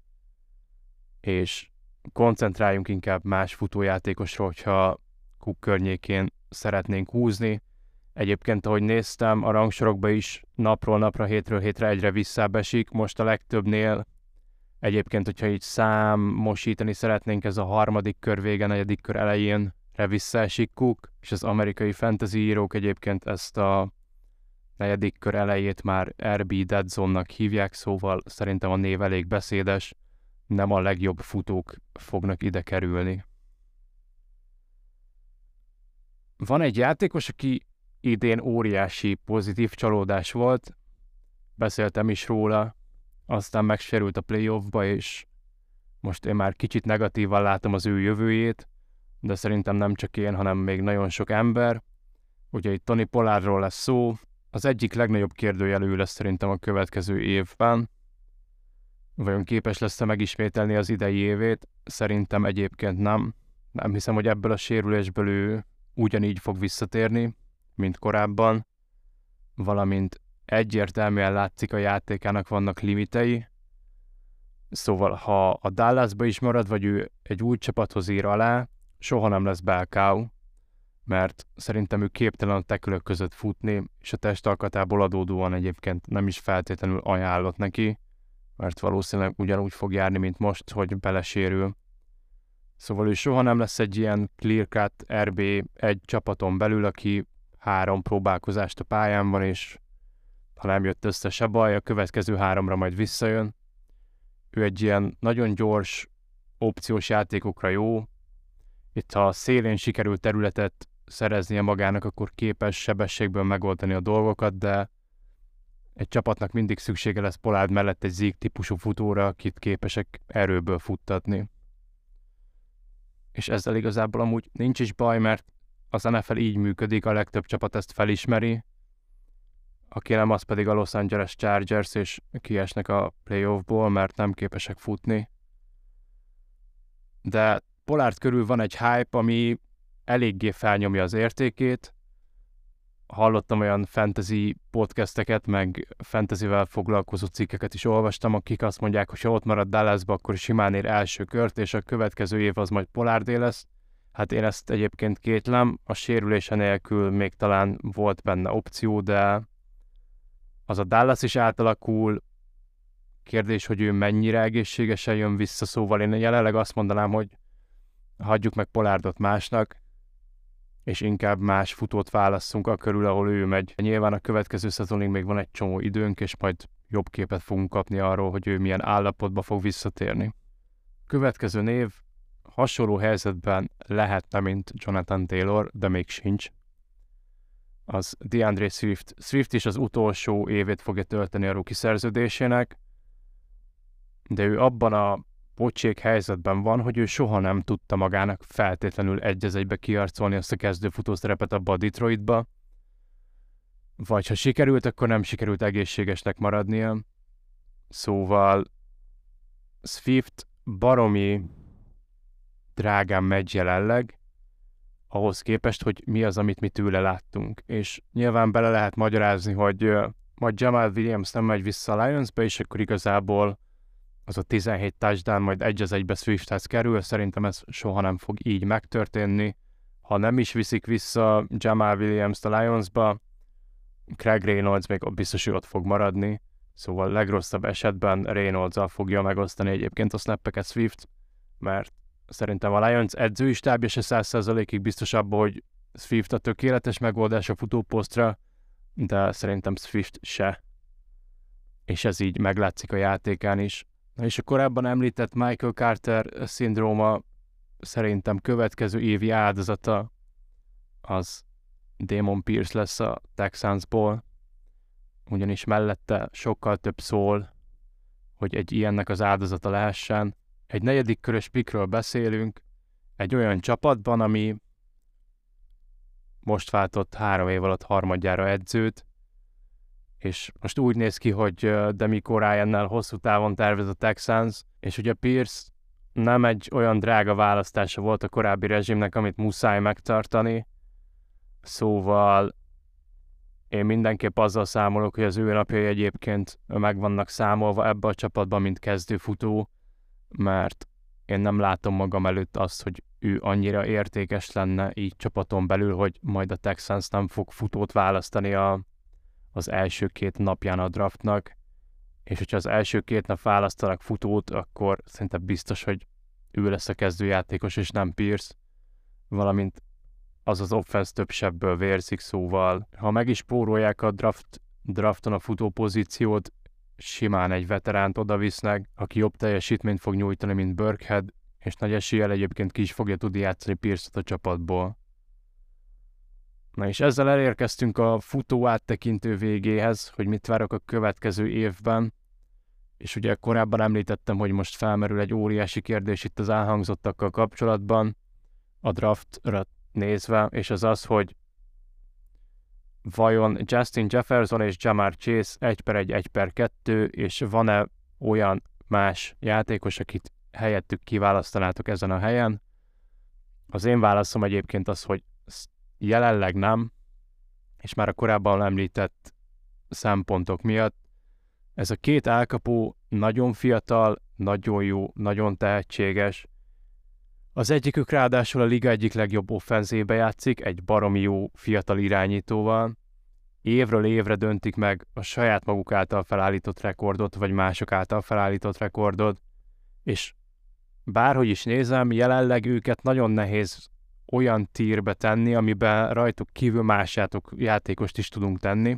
és koncentráljunk inkább más futójátékosra, hogyha Cook környékén szeretnénk húzni. Egyébként, ahogy néztem, a rangsorokba is napról napra, hétről hétre egyre visszábesik. Most a legtöbbnél egyébként, hogyha így számosítani szeretnénk, ez a harmadik kör vége, negyedik kör elején visszaesik Cook, és az amerikai fantasy írók egyébként ezt a negyedik kör elejét már RB Dead Zone-nak hívják, szóval szerintem a név elég beszédes, nem a legjobb futók fognak ide kerülni. Van egy játékos, aki idén óriási pozitív csalódás volt, beszéltem is róla, aztán megsérült a playoffba, és most én már kicsit negatívan látom az ő jövőjét, de szerintem nem csak én, hanem még nagyon sok ember. Ugye itt Tony Polárról lesz szó, az egyik legnagyobb kérdőjelű lesz szerintem a következő évben. Vajon képes lesz-e megismételni az idei évét? Szerintem egyébként nem. Nem hiszem, hogy ebből a sérülésből ő ugyanígy fog visszatérni, mint korábban, valamint egyértelműen látszik a játékának vannak limitei, szóval ha a Dallasba is marad, vagy ő egy új csapathoz ír alá, soha nem lesz Belkau, mert szerintem ő képtelen a tekülök között futni, és a testalkatából adódóan egyébként nem is feltétlenül ajánlott neki, mert valószínűleg ugyanúgy fog járni, mint most, hogy belesérül. Szóval ő soha nem lesz egy ilyen clear-cut RB egy csapaton belül, aki három próbálkozást a pályán van, és ha nem jött össze se baj, a következő háromra majd visszajön. Ő egy ilyen nagyon gyors, opciós játékokra jó. Itt ha a szélén sikerül területet szereznie magának, akkor képes sebességből megoldani a dolgokat, de egy csapatnak mindig szüksége lesz Polád mellett egy zíg típusú futóra, akit képesek erőből futtatni. És ezzel igazából amúgy nincs is baj, mert az NFL így működik, a legtöbb csapat ezt felismeri, aki nem, az pedig a Los Angeles Chargers, és kiesnek a playoffból, mert nem képesek futni. De Pollard körül van egy hype, ami eléggé felnyomja az értékét. Hallottam olyan fantasy podcasteket, meg fantasyvel foglalkozó cikkeket is olvastam, akik azt mondják, hogy ha ott marad Dallasba, akkor simán ér első kört, és a következő év az majd Polárdé lesz. Hát én ezt egyébként kétlem, a sérülése nélkül még talán volt benne opció, de az a Dallas is átalakul, kérdés, hogy ő mennyire egészségesen jön vissza, szóval én jelenleg azt mondanám, hogy hagyjuk meg Polárdot másnak, és inkább más futót válasszunk a körül, ahol ő megy. Nyilván a következő szezonig még van egy csomó időnk, és majd jobb képet fogunk kapni arról, hogy ő milyen állapotba fog visszatérni. Következő név hasonló helyzetben lehetne, mint Jonathan Taylor, de még sincs. Az DeAndre Swift. Swift is az utolsó évét fogja tölteni a rookie szerződésének, de ő abban a pocsék helyzetben van, hogy ő soha nem tudta magának feltétlenül egy egybe kiarcolni azt a kezdőfutó szerepet abba a Detroitba, vagy ha sikerült, akkor nem sikerült egészségesnek maradnia. Szóval Swift baromi drágán megy jelenleg, ahhoz képest, hogy mi az, amit mi tőle láttunk. És nyilván bele lehet magyarázni, hogy majd Jamal Williams nem megy vissza a Lionsbe, és akkor igazából az a 17 touchdown majd egy az egybe Swifthez kerül, szerintem ez soha nem fog így megtörténni. Ha nem is viszik vissza Jamal Williams a Lionsba, Craig Reynolds még biztos, hogy ott fog maradni, szóval legrosszabb esetben reynolds fogja megosztani egyébként a snappeket Swift, mert szerintem a Lions edzői stábja se 100%-ig biztos abban, hogy Swift a tökéletes megoldás a futóposztra, de szerintem Swift se. És ez így meglátszik a játékán is. És a korábban említett Michael Carter szindróma szerintem következő évi áldozata az Damon Pierce lesz a Texansból, ugyanis mellette sokkal több szól, hogy egy ilyennek az áldozata lehessen. Egy negyedik körös pikről beszélünk, egy olyan csapatban, ami most váltott három év alatt harmadjára edzőt, és most úgy néz ki, hogy Demico Ryannel hosszú távon tervez a Texans, és ugye Pierce nem egy olyan drága választása volt a korábbi rezsimnek, amit muszáj megtartani, szóval én mindenképp azzal számolok, hogy az ő napjai egyébként meg vannak számolva ebbe a csapatban, mint kezdőfutó, mert én nem látom magam előtt azt, hogy ő annyira értékes lenne így csapaton belül, hogy majd a Texans nem fog futót választani a, az első két napján a draftnak, és hogyha az első két nap választanak futót, akkor szinte biztos, hogy ő lesz a kezdőjátékos, és nem Pierce, valamint az az offense több sebből vérzik, szóval ha meg is pórolják a draft, drafton a futó pozíciót, simán egy veteránt odavisznek, aki jobb teljesítményt fog nyújtani, mint Burkhead, és nagy eséllyel egyébként ki is fogja tudni játszani pierce a csapatból. Na és ezzel elérkeztünk a futó áttekintő végéhez, hogy mit várok a következő évben, és ugye korábban említettem, hogy most felmerül egy óriási kérdés itt az elhangzottakkal kapcsolatban, a draftra nézve, és az az, hogy vajon Justin Jefferson és Jamar Chase 1 per 1, 1 per 2, és van-e olyan más játékos, akit helyettük kiválasztanátok ezen a helyen? Az én válaszom egyébként az, hogy jelenleg nem, és már a korábban említett szempontok miatt. Ez a két elkapó nagyon fiatal, nagyon jó, nagyon tehetséges, az egyikük ráadásul a liga egyik legjobb offenzébe játszik, egy baromi jó fiatal irányítóval. Évről évre döntik meg a saját maguk által felállított rekordot, vagy mások által felállított rekordot, és bárhogy is nézem, jelenleg őket nagyon nehéz olyan tírbe tenni, amiben rajtuk kívül más játékost is tudunk tenni.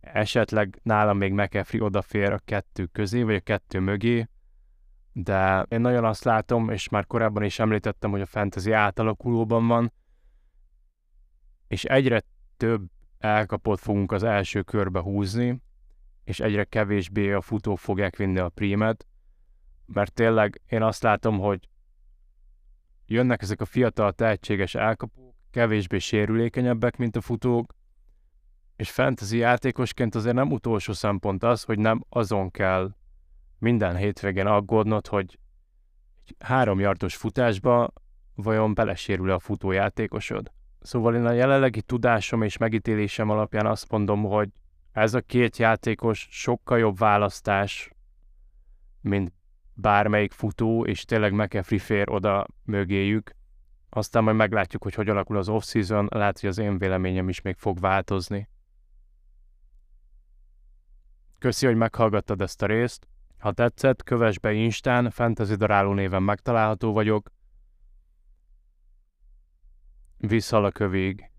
Esetleg nálam még McAfee odafér a kettő közé, vagy a kettő mögé, de én nagyon azt látom, és már korábban is említettem, hogy a fantasy átalakulóban van, és egyre több elkapott fogunk az első körbe húzni, és egyre kevésbé a futók fogják vinni a prímet, mert tényleg én azt látom, hogy jönnek ezek a fiatal tehetséges elkapók, kevésbé sérülékenyebbek, mint a futók, és fantasy játékosként azért nem utolsó szempont az, hogy nem azon kell minden hétvégén aggódnod, hogy egy három yardos futásba vajon belesérül a futójátékosod. Szóval én a jelenlegi tudásom és megítélésem alapján azt mondom, hogy ez a két játékos sokkal jobb választás, mint bármelyik futó, és tényleg McAfee fér oda mögéjük. Aztán majd meglátjuk, hogy hogy alakul az off-season, lehet, hogy az én véleményem is még fog változni. Köszi, hogy meghallgattad ezt a részt. Ha tetszett, kövess be Instán, Fantasy Daráló néven megtalálható vagyok. Visszal a kövig.